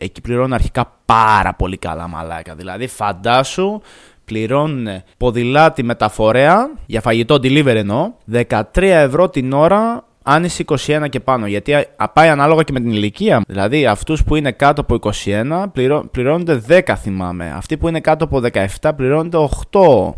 εκεί πληρώνουν αρχικά πάρα πολύ καλά μαλάκα. Δηλαδή, φαντάσου, πληρώνουν ποδηλάτη μεταφορέα για φαγητό delivery εννοώ 13 ευρώ την ώρα αν είσαι 21 και πάνω. Γιατί πάει ανάλογα και με την ηλικία. Δηλαδή, αυτούς που είναι κάτω από 21 πληρώνονται 10, θυμάμαι. Αυτοί που είναι κάτω από 17 πληρώνονται 8.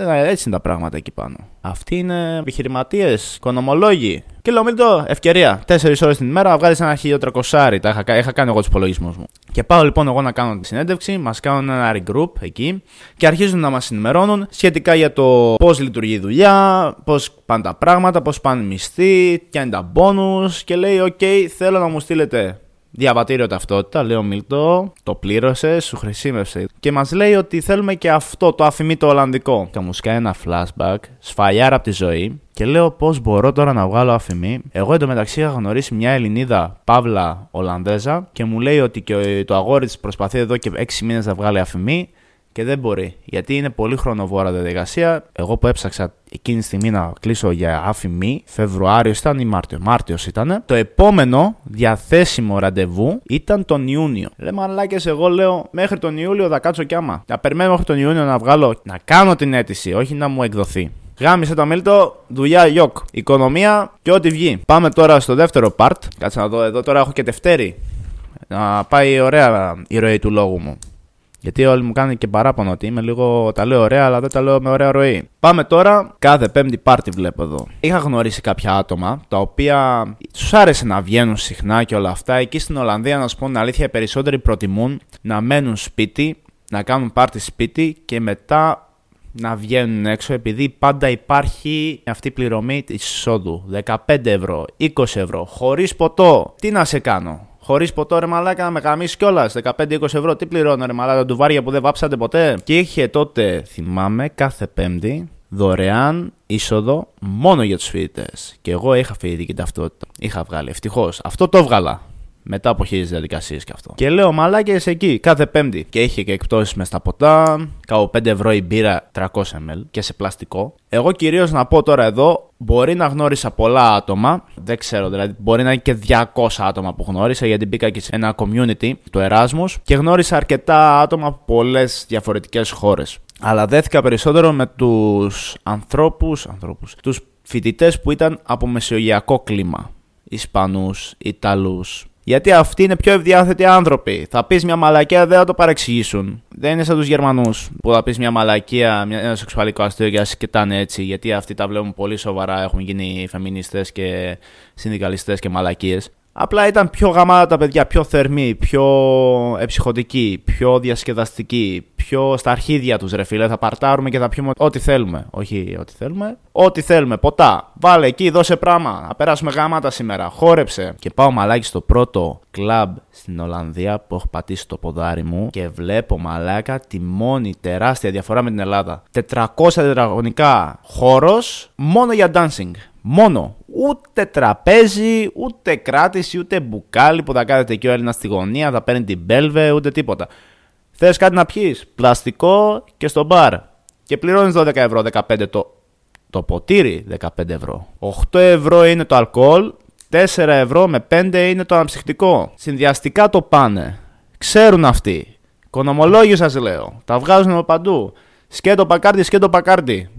Ε, έτσι είναι τα πράγματα εκεί πάνω. Αυτοί είναι επιχειρηματίες, οικονομολόγοι. Και λέω, Μίλτο, ευκαιρία. 4 ώρες την ημέρα βγάλει ένα 1300. Τα είχα, είχα κάνει εγώ τους υπολογισμούς μου. Και πάω λοιπόν εγώ να κάνω τη συνέντευξη, μας κάνουν ένα regroup εκεί και αρχίζουν να μας ενημερώνουν σχετικά για το πώς λειτουργεί η δουλειά, πώς πάνε τα πράγματα, πώς πάνε οι μισθοί, ποια είναι τα bonus. Και λέει: OK, θέλω να μου στείλετε Διαβατήριο ταυτότητα, λέω Μίλτο, το πλήρωσε, σου χρησιμεύσε. Και μας λέει ότι θέλουμε και αυτό το αφημί το Ολλανδικό. Και μου σκάει ένα flashback, σφαλιάρα από τη ζωή. Και λέω πώς μπορώ τώρα να βγάλω αφημί. Εγώ εντωμεταξύ είχα γνωρίσει μια Ελληνίδα, Παύλα Ολλανδέζα, και μου λέει ότι και το αγόρι της προσπαθεί εδώ και 6 μήνες να βγάλει αφημί και δεν μπορεί. Γιατί είναι πολύ χρονοβόρα διαδικασία. Εγώ που έψαξα εκείνη τη στιγμή να κλείσω για άφημη, Φεβρουάριο ήταν ή Μάρτιο. Μάρτιος ήταν. Το επόμενο διαθέσιμο ραντεβού ήταν τον Ιούνιο. Λέμε μαλάκες, εγώ λέω μέχρι τον Ιούλιο θα κάτσω κι άμα. Να περιμένω μέχρι τον Ιούνιο να βγάλω, να κάνω την αίτηση, όχι να μου εκδοθεί. Γάμισε το μίλτο, δουλειά γιοκ. Οικονομία και ό,τι βγει. Πάμε τώρα στο δεύτερο part. Κάτσε να δω εδώ, τώρα έχω και Δευτέρη. Να πάει ωραία η ροή του λόγου μου. Γιατί όλοι μου κάνουν και παράπονο ότι είμαι λίγο. Τα λέω ωραία, αλλά δεν τα λέω με ωραία ροή. Πάμε τώρα. Κάθε πέμπτη πάρτι βλέπω εδώ. Είχα γνωρίσει κάποια άτομα τα οποία τους άρεσε να βγαίνουν συχνά και όλα αυτά. Εκεί στην Ολλανδία, να σου πω την αλήθεια, οι περισσότεροι προτιμούν να μένουν σπίτι, να κάνουν πάρτι σπίτι και μετά να βγαίνουν έξω επειδή πάντα υπάρχει αυτή η πληρωμή της εισόδου. 15 ευρώ, 20 ευρώ, χωρίς ποτό. Τι να σε κάνω; Χωρίς ποτό ρε μαλάκα να με γαμίσεις κιόλας. 15-20 ευρώ. Τι πληρώνω ρε μαλάκα, βάρια που δεν βάψατε ποτέ. Και είχε τότε, θυμάμαι, κάθε Πέμπτη δωρεάν είσοδο μόνο για τους φοιτητές. Και εγώ είχα φοιτητική ταυτότητα. Είχα βγάλει. Ευτυχώς. Αυτό το έβγαλα. Μετά από χίλιες διαδικασίες και αυτό. Και λέω μαλάκες εκεί κάθε Πέμπτη. Και είχε και εκπτώσεις μες στα ποτά. Κάπου 5 ευρώ η μπύρα 300 ml και σε πλαστικό. Εγώ κυρίως να πω τώρα εδώ, μπορεί να γνώρισα πολλά άτομα. Δεν ξέρω, δηλαδή μπορεί να είναι και 200 άτομα που γνώρισα γιατί μπήκα και σε ένα community, το Erasmus, και γνώρισα αρκετά άτομα από πολλές διαφορετικές χώρες. Αλλά δέθηκα περισσότερο με τους ανθρώπους, ανθρώπους, τους φοιτητές που ήταν από μεσογειακό κλίμα. Ισπανούς, Ιταλούς, γιατί αυτοί είναι πιο ευδιάθετοι άνθρωποι. Θα πεις μια μαλακία, δεν θα το παρεξηγήσουν. Δεν είναι σαν τους Γερμανούς που θα πεις μια μαλακία, μια, ένα σεξουαλικό αστείο και σκετάνε έτσι. Γιατί αυτοί τα βλέπουν πολύ σοβαρά, έχουν γίνει φεμινιστές και συνδικαλιστές και μαλακίες. Απλά ήταν πιο γαμάτα τα παιδιά, πιο θερμοί, πιο εψυχωτικοί, πιο διασκεδαστικοί, πιο στα αρχίδια τους ρε φίλε. Θα παρτάρουμε και θα πιούμε ό,τι θέλουμε. Όχι ό,τι θέλουμε. Ό,τι θέλουμε. Ποτά. Βάλε εκεί, δώσε πράγμα. Να περάσουμε γαμάτα σήμερα. Χόρεψε. Και πάω μαλάκι στο πρώτο κλαμπ στην Ολλανδία που έχω πατήσει το ποδάρι μου και βλέπω μαλάκα τη μόνη τεράστια διαφορά με την Ελλάδα. 400 τετραγωνικά χώρος μόνο για dancing. Μόνο. Ούτε τραπέζι, ούτε κράτηση, ούτε μπουκάλι που θα κάθεται εκεί ο Έλληνας στη γωνία, θα παίρνει την μπέλβε, ούτε τίποτα. Θες κάτι να πιεις, πλαστικό και στο μπαρ. Και πληρώνεις 12 ευρώ, 15 το, το ποτήρι, 15 ευρώ. 8 ευρώ είναι το αλκοόλ, 4 ευρώ με 5 είναι το αναψυχτικό. Συνδυαστικά το πάνε. Ξέρουν αυτοί. Οικονομολόγοι σας λέω. Τα βγάζουν από παντού. Σκέτο πακάρτι, σκέτο πακάρτι.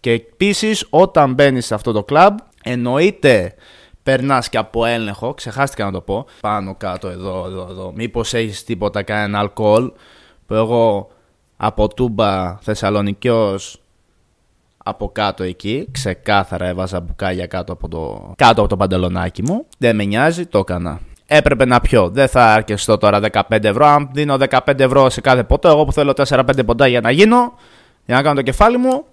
Και επίσης, όταν μπαίνεις σε αυτό το κλαμπ, εννοείται περνάς και από έλεγχο. Ξεχάστηκα να το πω. Πάνω κάτω, εδώ, εδώ, εδώ. Μήπως έχεις τίποτα, κανένα αλκοόλ. Που εγώ από τούμπα Θεσσαλονικιός από κάτω εκεί, ξεκάθαρα έβαζα μπουκάλια κάτω από το, κάτω από το παντελονάκι μου. Δεν με νοιάζει, το έκανα. Έπρεπε να πιω. Δεν θα αρκεστώ τώρα 15 ευρώ. Αν δίνω 15 ευρώ σε κάθε ποτό, εγώ που θέλω 4-5 ποντά για να γίνω, για να κάνω το κεφάλι μου,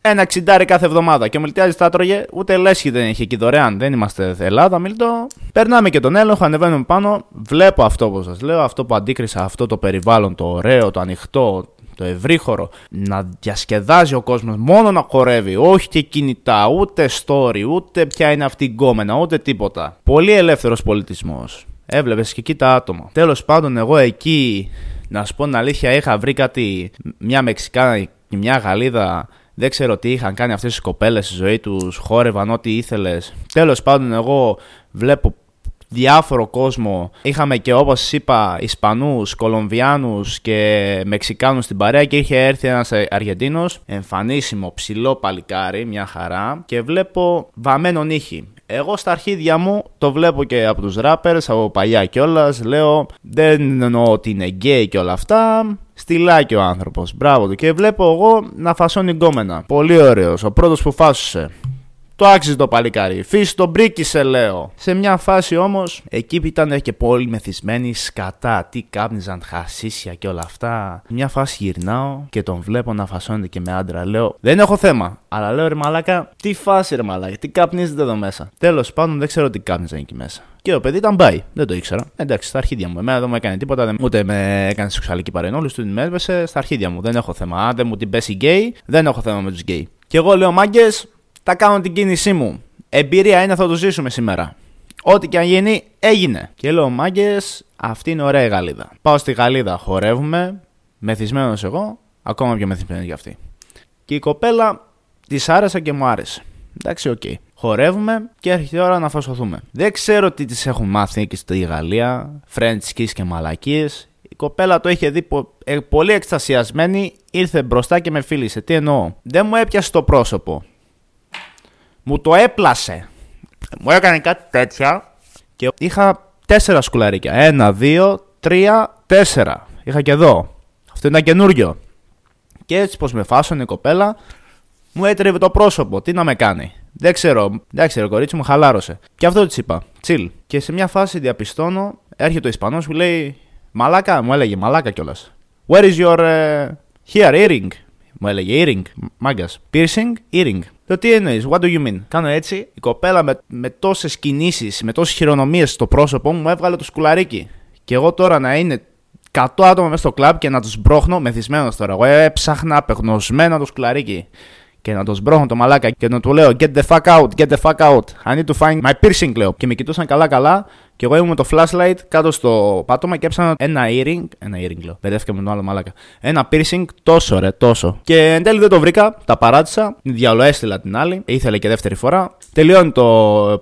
ένα εξιντάρι κάθε εβδομάδα. Και ο Μιλτιάδη τα τρώγε, ούτε λέσχη δεν είχε εκεί δωρεάν. Δεν είμαστε Ελλάδα, Μιλτό. Περνάμε και τον έλεγχο, ανεβαίνουμε πάνω. Βλέπω αυτό που σας λέω, αυτό που αντίκρισα, αυτό το περιβάλλον, το ωραίο, το ανοιχτό, το ευρύχωρο. Να διασκεδάζει ο κόσμος, μόνο να χορεύει. Όχι και κινητά, ούτε story, ούτε ποια είναι αυτή η γκόμενα, ούτε τίποτα. Πολύ ελεύθερος πολιτισμός. Έβλεπες και εκεί τα άτομα. Τέλος πάντων, εγώ εκεί, να σου πω την αλήθεια, είχα βρει κάτι, μια Μεξικάνα και μια Γαλλίδα δεν ξέρω τι είχαν κάνει αυτές οι κοπέλες στη ζωή τους, χόρευαν ό,τι ήθελες. Τέλος πάντων εγώ βλέπω διάφορο κόσμο. Είχαμε και όπως είπα Ισπανούς, Κολομβιάνους και Μεξικάνους στην παρέα και είχε έρθει ένας Αργεντίνος, εμφανίσιμο, ψηλό παλικάρι, μια χαρά και βλέπω βαμμένο νύχι. Εγώ στα αρχίδια μου το βλέπω και από τους rappers, από παλιά κιόλας. Λέω δεν εννοώ ότι είναι γκέι και όλα αυτά. Στυλάκι ο άνθρωπος. Μπράβο του. Και βλέπω εγώ να φασώνει γκόμενα. Πολύ ωραίος. Ο πρώτος που φάσουσε. Το άξιζε το παλικάρι. Φύση τον προίκισε, λέω. Σε μια φάση όμως, εκεί που ήταν και πολύ μεθυσμένοι σκατά. Τι κάπνιζαν, χασίσια και όλα αυτά. Μια φάση γυρνάω και τον βλέπω να φασώνεται και με άντρα. Λέω, δεν έχω θέμα. Αλλά λέω, ρε μαλάκα, τι φάση, ρε μαλάκα, τι καπνίζετε εδώ μέσα. Τέλος πάντων, δεν ξέρω τι κάπνιζαν εκεί μέσα. Και το παιδί ήταν bi. Δεν το ήξερα. Εντάξει, στα αρχίδια μου. Εμένα δεν μου έκανε τίποτα, ούτε με έκανε σεξουαλική παρενόχληση, τους με έσβεσε στα αρχίδια μου. Δεν έχω θέμα. Αν δεν μου την πέσει γκέι, δεν έχω θέμα με τους γκέι. Και εγώ λέω, μάγκες, θα κάνω την κίνησή μου. Εμπειρία είναι, θα το ζήσουμε σήμερα. Ό,τι και αν γίνει, έγινε. Και λέω, μάγκες, αυτή είναι ωραία η Γαλλίδα. Πάω στη Γαλλίδα, χορεύουμε, μεθυσμένος εγώ, ακόμα πιο μεθυσμένο για αυτή. Και η κοπέλα της άρεσε και μου άρεσε. Εντάξει, OK. Okay. Χορεύουμε και έρχεται η ώρα να φασωθούμε. Δεν ξέρω τι της έχουν μάθει εκεί στη Γαλλία, French kiss και μαλακίες. Η κοπέλα το είχε δει πο- ε, πολύ εκστασιασμένη, ήρθε μπροστά και με φίλησε. Τι εννοώ; Δεν μου έπιασε το πρόσωπο μου το έπλασε. Μου έκανε κάτι τέτοια και είχα τέσσερα σκουλαρίκια. Ένα, δύο, τρία, τέσσερα. Είχα και εδώ. Αυτό ήταν καινούριο. Και έτσι πως με φάσωνε η κοπέλα, μου έτρεβε το πρόσωπο. Τι να με κάνει. Δεν ξέρω. Δεν ξέρω, κορίτσι μου χαλάρωσε. Και αυτό τη είπα. Τσιλ. Και σε μια φάση διαπιστώνω, έρχεται ο Ισπανό που λέει Μαλάκα, μου έλεγε Μαλάκα κιόλα. Where is your uh, here earring? Μου έλεγε earring. Μάγκα. Piercing, earring. Το τι εννοείς, what do you mean; Κάνω έτσι, η κοπέλα με, με τόσες κινήσεις, με τόσες χειρονομίες στο πρόσωπο μου, μου έβγαλε το σκουλαρίκι. Και εγώ τώρα να είναι 100 άτομα μέσα στο κλαμπ και να τους μπρόχνω, μεθυσμένος τώρα. Εγώ έψαχνα απεγνωσμένα το σκουλαρίκι. και να τον σμπρώχνω το μαλάκα και να του λέω Get the fuck out, get the fuck out. I need to find my piercing, λέω. Και με κοιτούσαν καλά-καλά και εγώ ήμουν με το flashlight κάτω στο πάτωμα και έψανα ένα earring. Ένα earring, λέω. Μπερδεύτηκα με τον άλλο μαλάκα. Ένα piercing τόσο, ρε, τόσο. Και εν τέλει δεν το βρήκα, τα παράτησα. Διαλό έστειλα την άλλη. Ήθελε και δεύτερη φορά. Τελειώνει το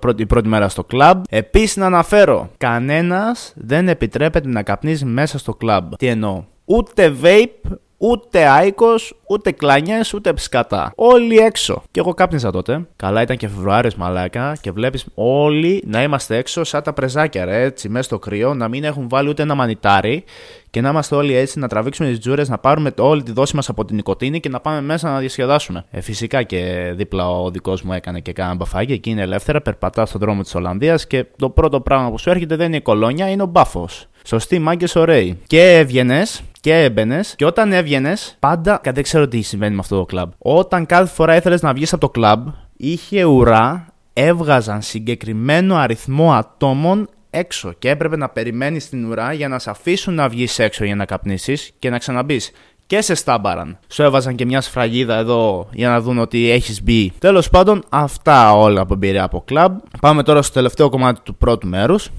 πρώτη, η πρώτη μέρα στο club. Επίσης να αναφέρω, κανένας δεν επιτρέπεται να καπνίζει μέσα στο club. Τι εννοώ; Ούτε vape, Ούτε άικος, ούτε κλάνιε, ούτε ψκατά. Όλοι έξω. Και εγώ κάπνιζα τότε. Καλά ήταν και Φεβρουάριος μαλάκα και βλέπεις όλοι να είμαστε έξω σαν τα πρεζάκια, ρε, έτσι, μέσα στο κρύο, να μην έχουν βάλει ούτε ένα μανιτάρι και να είμαστε όλοι έτσι, να τραβήξουμε τις τζούρες, να πάρουμε όλη τη δόση μας από την νοικοτήνη και να πάμε μέσα να διασκεδάσουμε. Ε, φυσικά και δίπλα ο δικός μου έκανε και κάνα μπαφάκι, εκεί είναι ελεύθερα, περπατά στον δρόμο της Ολλανδίας και το πρώτο πράγμα που σου έρχεται δεν είναι η κολόνια, είναι ο μπάφος. Σωστοί μάγκες, ωραίοι. Και έβγαινες και έμπαινες. Και όταν έβγαινες, πάντα. Δεν ξέρω τι συμβαίνει με αυτό το κλαμπ. Όταν κάθε φορά ήθελες να βγεις από το κλαμπ, είχε ουρά, έβγαζαν συγκεκριμένο αριθμό ατόμων έξω και έπρεπε να περιμένεις την ουρά για να σε αφήσουν να βγεις έξω για να καπνίσεις και να ξαναμπείς. Και σε στάμπαραν. Σου έβαζαν και μια σφραγίδα εδώ για να δουν ότι έχεις μπει. Τέλος πάντων, αυτά όλα από εμπειρία από κλαμπ. Πάμε τώρα στο τελευταίο κομμάτι του πρώτου μέρους.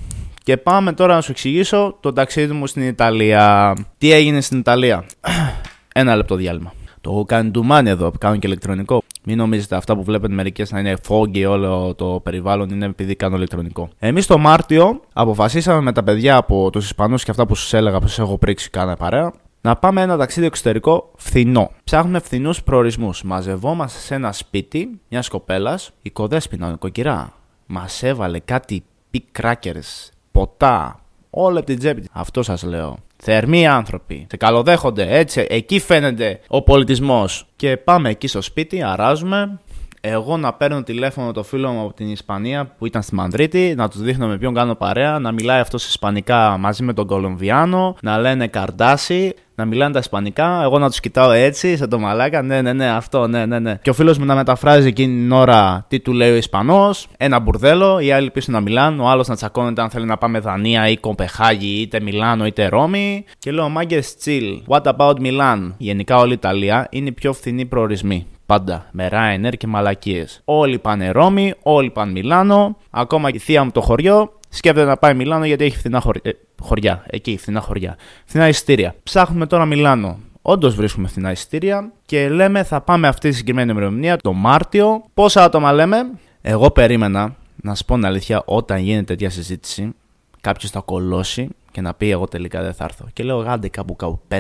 Και πάμε τώρα να σου εξηγήσω το ταξίδι μου στην Ιταλία. Τι έγινε στην Ιταλία; Ένα λεπτό διάλειμμα. Το έχω κάνει ντουμάνι εδώ, κάνω και ηλεκτρονικό. Μην νομίζετε αυτά που βλέπετε μερικές να είναι φόγκι όλο το περιβάλλον, είναι επειδή κάνω ηλεκτρονικό. Εμείς το Μάρτιο αποφασίσαμε με τα παιδιά από τους Ισπανούς και αυτά που σου έλεγα που σας έχω πρίξει κάνα παρέα να πάμε ένα ταξίδι εξωτερικό φθηνό. Ψάχνουμε φθηνούς προορισμούς. Μαζευόμαστε σε ένα σπίτι μιας κοπέλας, η κοδέσπινα, νοικοκυρά. Μας έβαλε κάτι πικράκερς ποτά, όλα από την τσέπη. Αυτό σας λέω. Θερμοί άνθρωποι. Σε καλοδέχονται, έτσι. Εκεί φαίνεται ο πολιτισμός. Και πάμε εκεί στο σπίτι, αράζουμε. Εγώ να παίρνω τηλέφωνο το φίλο μου από την Ισπανία που ήταν στη Μανδρίτη, να τους δείχνω με ποιον κάνω παρέα, να μιλάει αυτός Ισπανικά μαζί με τον Κολομβιάνο, να λένε καρδάσι, να μιλάνε τα Ισπανικά, εγώ να τους κοιτάω έτσι, σε το μαλάκα, ναι, ναι, ναι, αυτό, ναι, ναι, ναι. Και ο φίλος μου να μεταφράζει εκείνη την ώρα τι του λέει ο Ισπανός, ένα μπουρδέλο, οι άλλοι πίσω να μιλάνε, ο άλλος να τσακώνεται αν θέλει να πάμε Δανία ή Κομπεχάγη, είτε Μιλάνο είτε Ρώμη. Και λέω, μάγκες, chill. What about Milan? Γενικά όλη η Ιταλία είναι οι πιο φθηνοί προορισμοί. Πάντα με Ryanair και μαλακίες. Όλοι πάνε Ρώμη, όλοι πάνε Μιλάνο. Ακόμα και η θεία μου το χωριό σκέφτεται να πάει Μιλάνο γιατί έχει φθηνά χωριά. χωριά. Εκεί, φθηνά χωριά. Φθηνά εισιτήρια. Ψάχνουμε τώρα Μιλάνο. Όντως βρίσκουμε φθηνά εισιτήρια και λέμε θα πάμε αυτή τη συγκεκριμένη ημερομηνία το Μάρτιο. Πόσα άτομα λέμε; Εγώ περίμενα, να σου πω την αλήθεια, όταν γίνεται τέτοια συζήτηση, κάποιος θα κολώσει και να πει: Εγώ τελικά δεν θα έρθω. Και λέω: Γάντε κάπου κάπου 5-4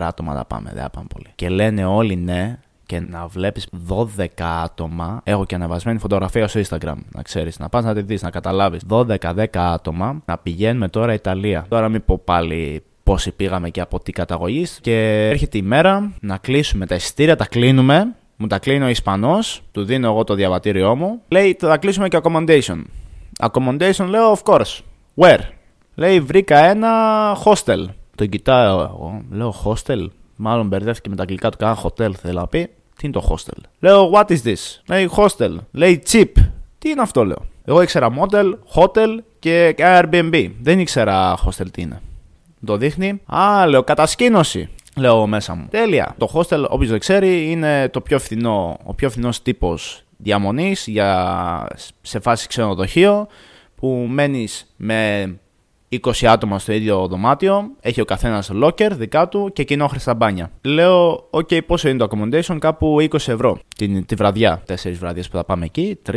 άτομα θα πάμε, δεν θα πάμε πολύ. Και λένε όλοι ναι, και να βλέπεις 12 άτομα. Έχω και ανεβασμένη φωτογραφία στο Instagram, να ξέρεις, να πας να τη δεις, να καταλάβεις. 12-10 άτομα να πηγαίνουμε τώρα Ιταλία. Τώρα μην πω πάλι πόσοι πήγαμε και από τι καταγωγής. Και έρχεται η μέρα να κλείσουμε τα εισιτήρια, τα κλείνουμε. Μου τα κλείνει ο Ισπανός, του δίνω εγώ το διαβατήριό μου. Λέει θα κλείσουμε και accommodation. Accommodation λέω of course. Where? Λέει βρήκα ένα hostel. Το κοιτάω εγώ. Λέω hostel. Μάλλον μπερδεύτηκε με τα αγγλικά του κάνα hotel θέλει να πει. Τι είναι το hostel; Λέω, what is this; Λέει, hostel. Λέει, cheap. Τι είναι αυτό, λέω. Εγώ ήξερα motel, hotel και Airbnb. Δεν ήξερα hostel τι είναι. Το δείχνει. Α, λέω, κατασκήνωση. Λέω μέσα μου. Τέλεια. Το hostel, όποιος δεν ξέρει, είναι το πιο φθηνό, ο πιο φθηνός τύπος διαμονής σε φάση ξενοδοχείο που μένεις με 20 άτομα στο ίδιο δωμάτιο, έχει ο καθένας locker δικά του και κοινόχρηστα μπάνια. Λέω, OK, πόσο είναι το accommodation, κάπου 20 ευρώ την, τη βραδιά. Τέσσερις βραδιές που θα πάμε εκεί, 3,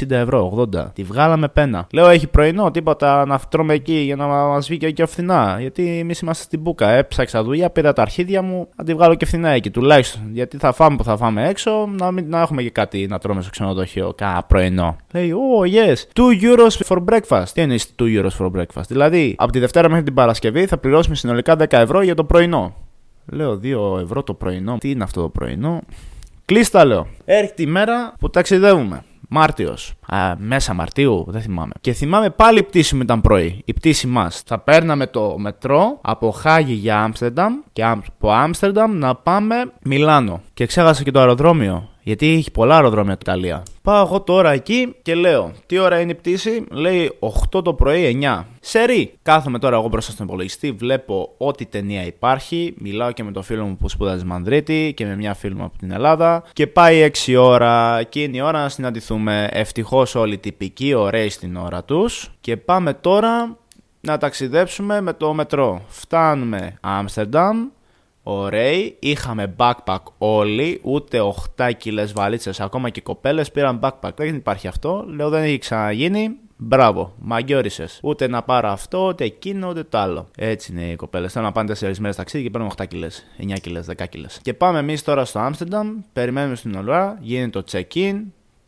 60 ευρώ, 80. Τη βγάλαμε πένα. Λέω, έχει πρωινό, τίποτα να τρώμε εκεί για να μας βγει και φθηνά. Γιατί εμείς είμαστε στην Μπούκα. Έψαξα δουλειά, πήρα τα αρχίδια μου, να τη βγάλω και φθηνά εκεί τουλάχιστον. Γιατί θα φάμε που θα φάμε έξω, να, μην, να έχουμε και κάτι να τρώμε στο ξενοδοχείο. Κα πρωινό. Λέει, oh yes, 2 euros for breakfast. Τι εννοείς 2 euros for breakfast; Δηλαδή, από τη Δευτέρα μέχρι την Παρασκευή θα πληρώσουμε συνολικά 10 ευρώ για το πρωινό. Λέω 2 ευρώ το πρωινό. Τι είναι αυτό το πρωινό; Κλείστα λέω. Έρχεται η μέρα που ταξιδεύουμε. Μάρτιος. Μέσα Μαρτίου, δεν θυμάμαι. Και θυμάμαι πάλι η πτήση μου ήταν πρωί. Η πτήση μας. Θα παίρναμε το μετρό από Χάγη για Άμστερνταμ και από Άμστερνταμ να πάμε Μιλάνο. Και ξέχασα και το αεροδρόμιο. Γιατί έχει πολλά αεροδρόμια στην Ιταλία. Πάω εγώ τώρα εκεί και λέω: Τι ώρα είναι η πτήση, λέει 8 το πρωί, 9. Σερή. Κάθομαι τώρα εγώ μπροστά στον υπολογιστή, βλέπω ό,τι ταινία υπάρχει. Μιλάω και με το φίλο μου που σπούδαζε Μανδρίτη και με μια φίλη μου από την Ελλάδα. Και πάει 6 ώρα. Εκείνη η ώρα να συναντηθούμε. Ευτυχώς όλοι τυπικοί, ωραίοι στην ώρα τους. Και πάμε τώρα να ταξιδέψουμε με το μετρό. Φτάνουμε Άμστερνταμ, Ωραίοι, είχαμε backpack όλοι, ούτε 8 κιλές βαλίτσες, ακόμα και οι κοπέλες πήραν backpack. Δεν υπάρχει αυτό, λέω δεν έχει ξαναγίνει. Μπράβο, μαγκιόρισε. Ούτε να πάρω αυτό, ούτε εκείνο, ούτε το άλλο. Έτσι είναι οι κοπέλες. Θέλω να πάνε 4 μέρες ταξίδι και παίρνουν 8 κιλές, 9 κιλές, 10 κιλές. Και πάμε εμείς τώρα στο Άμστερνταμ, περιμένουμε στην ώρα, γίνεται το check-in,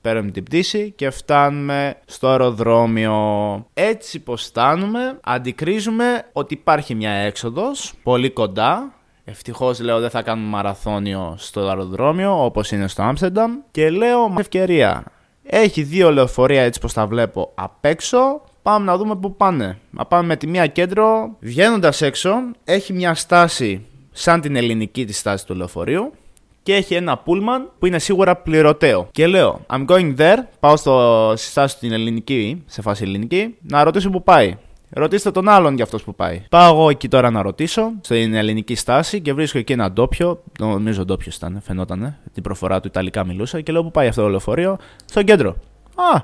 παίρνουμε την πτήση και φτάνουμε στο αεροδρόμιο. Έτσι πως φτάνουμε, αντικρίζουμε ότι υπάρχει μια έξοδος πολύ κοντά, Ευτυχώς λέω δεν θα κάνουμε μαραθώνιο στο αεροδρόμιο όπως είναι στο Άμστερνταμ. Και λέω με ευκαιρία. Έχει δύο λεωφορεία έτσι πως τα βλέπω απ' έξω. Πάμε να δούμε πού πάνε. Να πάμε με τη μία κέντρο. Βγαίνοντας έξω, έχει μια στάση σαν την ελληνική της στάση του λεωφορείου. Και έχει ένα πούλμαν που είναι σίγουρα πληρωτέο. Και λέω, I'm going there. Πάω στο, στη στάση την ελληνική, σε φάση ελληνική, να ρωτήσω πού πάει. Ρωτήστε τον άλλον για αυτός που πάει. Πάω εγώ εκεί τώρα να ρωτήσω, στην ελληνική στάση και βρίσκω εκεί ένα ντόπιο. Νομίζω ντόπιο ήταν, φαινόταν. Την προφορά του Ιταλικά μιλούσα και λέω που πάει αυτό το λεωφορείο; Στο κέντρο. Α,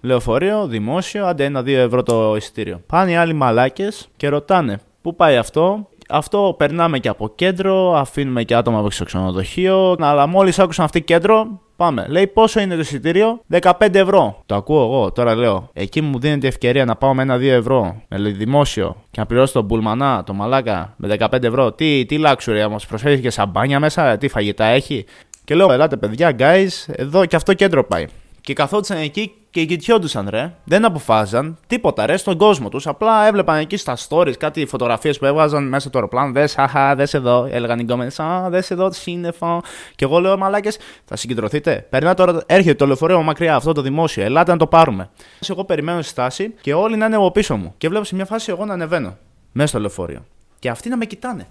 λεωφορείο, δημόσιο, άντε ένα-δύο ευρώ το εισιτήριο. Πάνε οι άλλοι μαλάκες και ρωτάνε πού πάει αυτό; Αυτό περνάμε και από κέντρο, αφήνουμε και άτομα από το ξενοδοχείο. Αλλά μόλις άκουσαν αυτή κέντρο, Πάμε. Λέει πόσο είναι το εισιτήριο, 15 ευρώ. Το ακούω εγώ. Τώρα λέω, εκεί μου δίνεται ευκαιρία να πάω με ένα 2 ευρώ, με δημόσιο και να πληρώσω τον πουλμανά, το μαλάκα με 15 ευρώ. Τι, τι luxury, μα προσφέρεις και σαμπάνια μέσα, τι φαγητά έχει. Και λέω, ελάτε παιδιά, guys, εδώ και αυτό κέντρο πάει. Και καθόντουσαν εκεί και κοιτιόντουσαν ρε. Δεν αποφάζαν τίποτα ρε στον κόσμο τους. Απλά έβλεπαν εκεί στα stories κάτι φωτογραφίες που έβγαζαν μέσα στο αεροπλάνο. Δες, αχα, δες εδώ. Έλεγαν οι γκόμενες, Α, δες εδώ, σύννεφο. Και εγώ λέω, Μαλάκες, θα συγκεντρωθείτε. Περνά τώρα, έρχεται το λεωφορείο μακριά, αυτό το δημόσιο. Ελάτε να το πάρουμε. Εγώ περιμένω στη στάση και όλοι να είναι από πίσω μου. Και βλέπω σε μια φάση εγώ να ανεβαίνω μέσα στο λεωφορείο. Και αυτοί να με κοιτάνε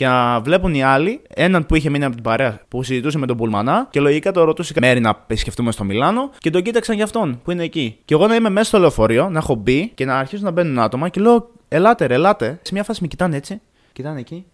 και να βλέπουν οι άλλοι έναν που είχε μείνει από την παρέα που συζητούσε με τον Πουλμανά και λογικά το ρωτούσε μέρη να επισκεφτούμε στο Μιλάνο και τον κοίταξαν για αυτόν που είναι εκεί. Και εγώ να είμαι μέσα στο λεωφορείο, να έχω μπει και να αρχίσουν να μπαίνουν άτομα και λέω Ελάτε, ρε, ελάτε. Σε μια φάση με κοιτάνε έτσι, κοιτάνε εκεί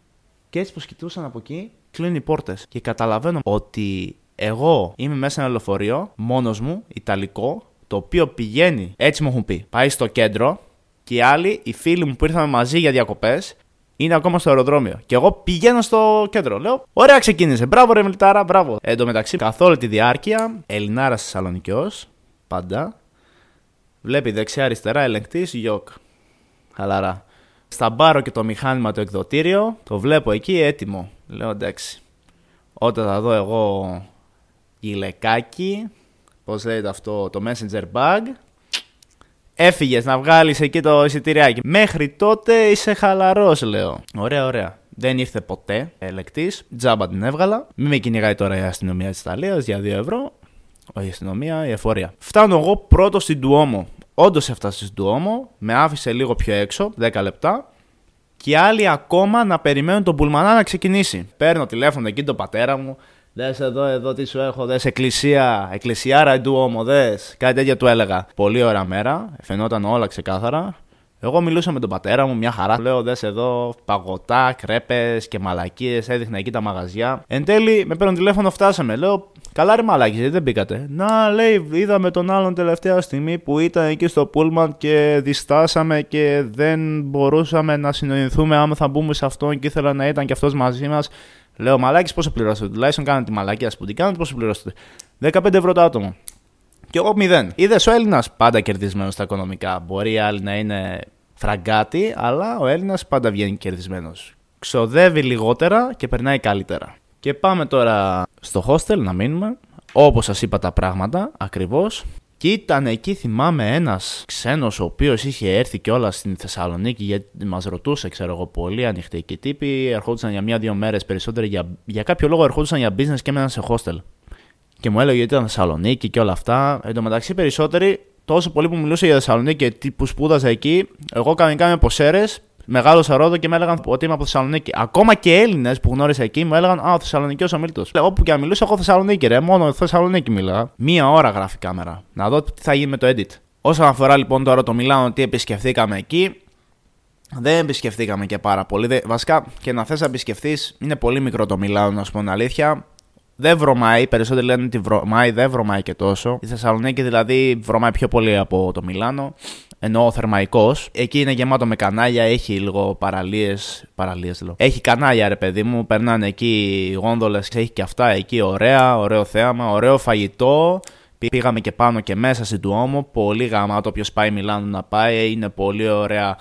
και έτσι που κοιτούσαν από εκεί κλείνουν οι πόρτες. Και καταλαβαίνω ότι εγώ είμαι μέσα σε ένα λεωφορείο, μόνος μου, Ιταλικό, το οποίο πηγαίνει, έτσι μου έχουν πει, πάει στο κέντρο και οι άλλοι, οι φίλοι μου που ήρθαν μαζί για διακοπές, είναι ακόμα στο αεροδρόμιο. Και εγώ πηγαίνω στο κέντρο. Λέω, ωραία ξεκίνησε. Μπράβο, ρε Μιλτάρα, μπράβο. Εν τω μεταξύ, καθ' όλη τη διάρκεια, Ελληνάρας Θεσσαλονικιός, πάντα. Βλέπει δεξιά-αριστερά, ελεγκτής, γιοκ. Χαλαρά. Στα μπάρο και το μηχάνημα το εκδοτήριο, το βλέπω εκεί έτοιμο. Λέω εντάξει. Όταν θα δω εγώ γυλεκάκι, πώς λέγεται αυτό, το messenger bag, Έφυγες να βγάλεις εκεί το εισιτηριάκι. Μέχρι τότε είσαι χαλαρός, λέω. Ωραία, ωραία. Δεν ήρθε ποτέ ελεκτής. Τζάμπα την έβγαλα. Μην με κυνηγάει τώρα η αστυνομία της Ιταλίας για 2 ευρώ. Όχι η αστυνομία, η εφορία. Φτάνω εγώ πρώτος στην Τουόμο. Όντως έφτασε στην Τουόμο. Με άφησε λίγο πιο έξω, 10 λεπτά. Και άλλοι ακόμα να περιμένουν τον Πουλμανά να ξεκινήσει. Παίρνω τηλέφωνο εκεί τον πατέρα μου. Δε εδώ, εδώ τι σου έχω, δες εκκλησία, εκκλησιάρα του όμω, δες. Κάτι τέτοιο του έλεγα. Πολύ ωραία μέρα, φαινόταν όλα ξεκάθαρα. Εγώ μιλούσα με τον πατέρα μου, μια χαρά. Λέω, δες εδώ, παγωτά, κρέπες και μαλακίες. Έδειχνα εκεί τα μαγαζιά. Εν τέλει, με παίρνουν τηλέφωνο, φτάσαμε. Λέω, καλά ρε μαλάκι, γιατί δεν μπήκατε; Να, λέει, είδαμε τον άλλον τελευταία στιγμή που ήταν εκεί στο Πούλμαν και διστάσαμε και δεν μπορούσαμε να συνοηθούμε άμα θα μπούμε σε αυτόν και ήθελα να ήταν και αυτός μαζί μας. Λέω μαλάκι πόσο πληρώσετε; Τουλάχιστον κάνετε τη μαλακία που την κάνετε, πόσο πληρώσετε; 15 ευρώ το άτομο. Και εγώ 0. Είδες ο Έλληνας πάντα κερδισμένος στα οικονομικά. Μπορεί οι άλλοι να είναι φραγκάτι, αλλά ο Έλληνας πάντα βγαίνει κερδισμένος. Ξοδεύει λιγότερα και περνάει καλύτερα. Και πάμε τώρα στο hostel να μείνουμε. Όπως σας είπα τα πράγματα ακριβώς. Και ήταν εκεί, θυμάμαι, ένας ξένος ο οποίος είχε έρθει και όλα στην Θεσσαλονίκη γιατί μας ρωτούσε, ξέρω εγώ, πολύ ανοιχτοί τύποι. Ερχόντουσαν για μία-δύο μέρες περισσότερο για, για κάποιο λόγο ερχόντουσαν για business και έμεναν σε hostel. Και μου έλεγε ότι ήταν Θεσσαλονίκη και όλα αυτά. Εν τω μεταξύ, περισσότεροι, τόσο πολύ που μιλούσε για Θεσσαλονίκη και τι που σπούδαζα εκεί, εγώ κανονικά είμαι από Σέρες Μεγάλωσα Ρόδο και με έλεγαν ότι είμαι από Θεσσαλονίκη. Ακόμα και Έλληνες που γνώρισα εκεί μου έλεγαν Α, ο Θεσσαλονίκη ο Μίλτος. Όπου και αν μιλούσα, εγώ Θεσσαλονίκη, ρε. Μόνο Θεσσαλονίκη μιλά. Μία ώρα γράφει κάμερα. Να δω τι θα γίνει με το edit. Όσον αφορά λοιπόν τώρα το Μιλάνο, τι επισκεφθήκαμε εκεί, δεν επισκεφθήκαμε και πάρα πολύ. Βασικά και να θες να επισκεφθείς, είναι πολύ μικρό το Μιλάνο, να σου πω την αλήθεια. Δεν βρωμάει, περισσότεροι λένε ότι βρωμάει, δεν βρωμάει και τόσο. Η Θεσσαλονίκη δηλαδή βρωμάει πιο πολύ από το Μιλάνο. Ενώ ο θερμαϊκός, εκεί είναι γεμάτο με κανάλια, έχει λίγο παραλίες. Παραλίες λέω. Έχει κανάλια, ρε παιδί μου, περνάνε εκεί γόνδολες, έχει και αυτά εκεί, ωραία, ωραίο θέαμα, ωραίο φαγητό. Πήγαμε και πάνω και μέσα στην Τουόμο. Πολύ γαμάτο. Όποιο πάει Μιλάνο να πάει. Είναι πολύ ωραία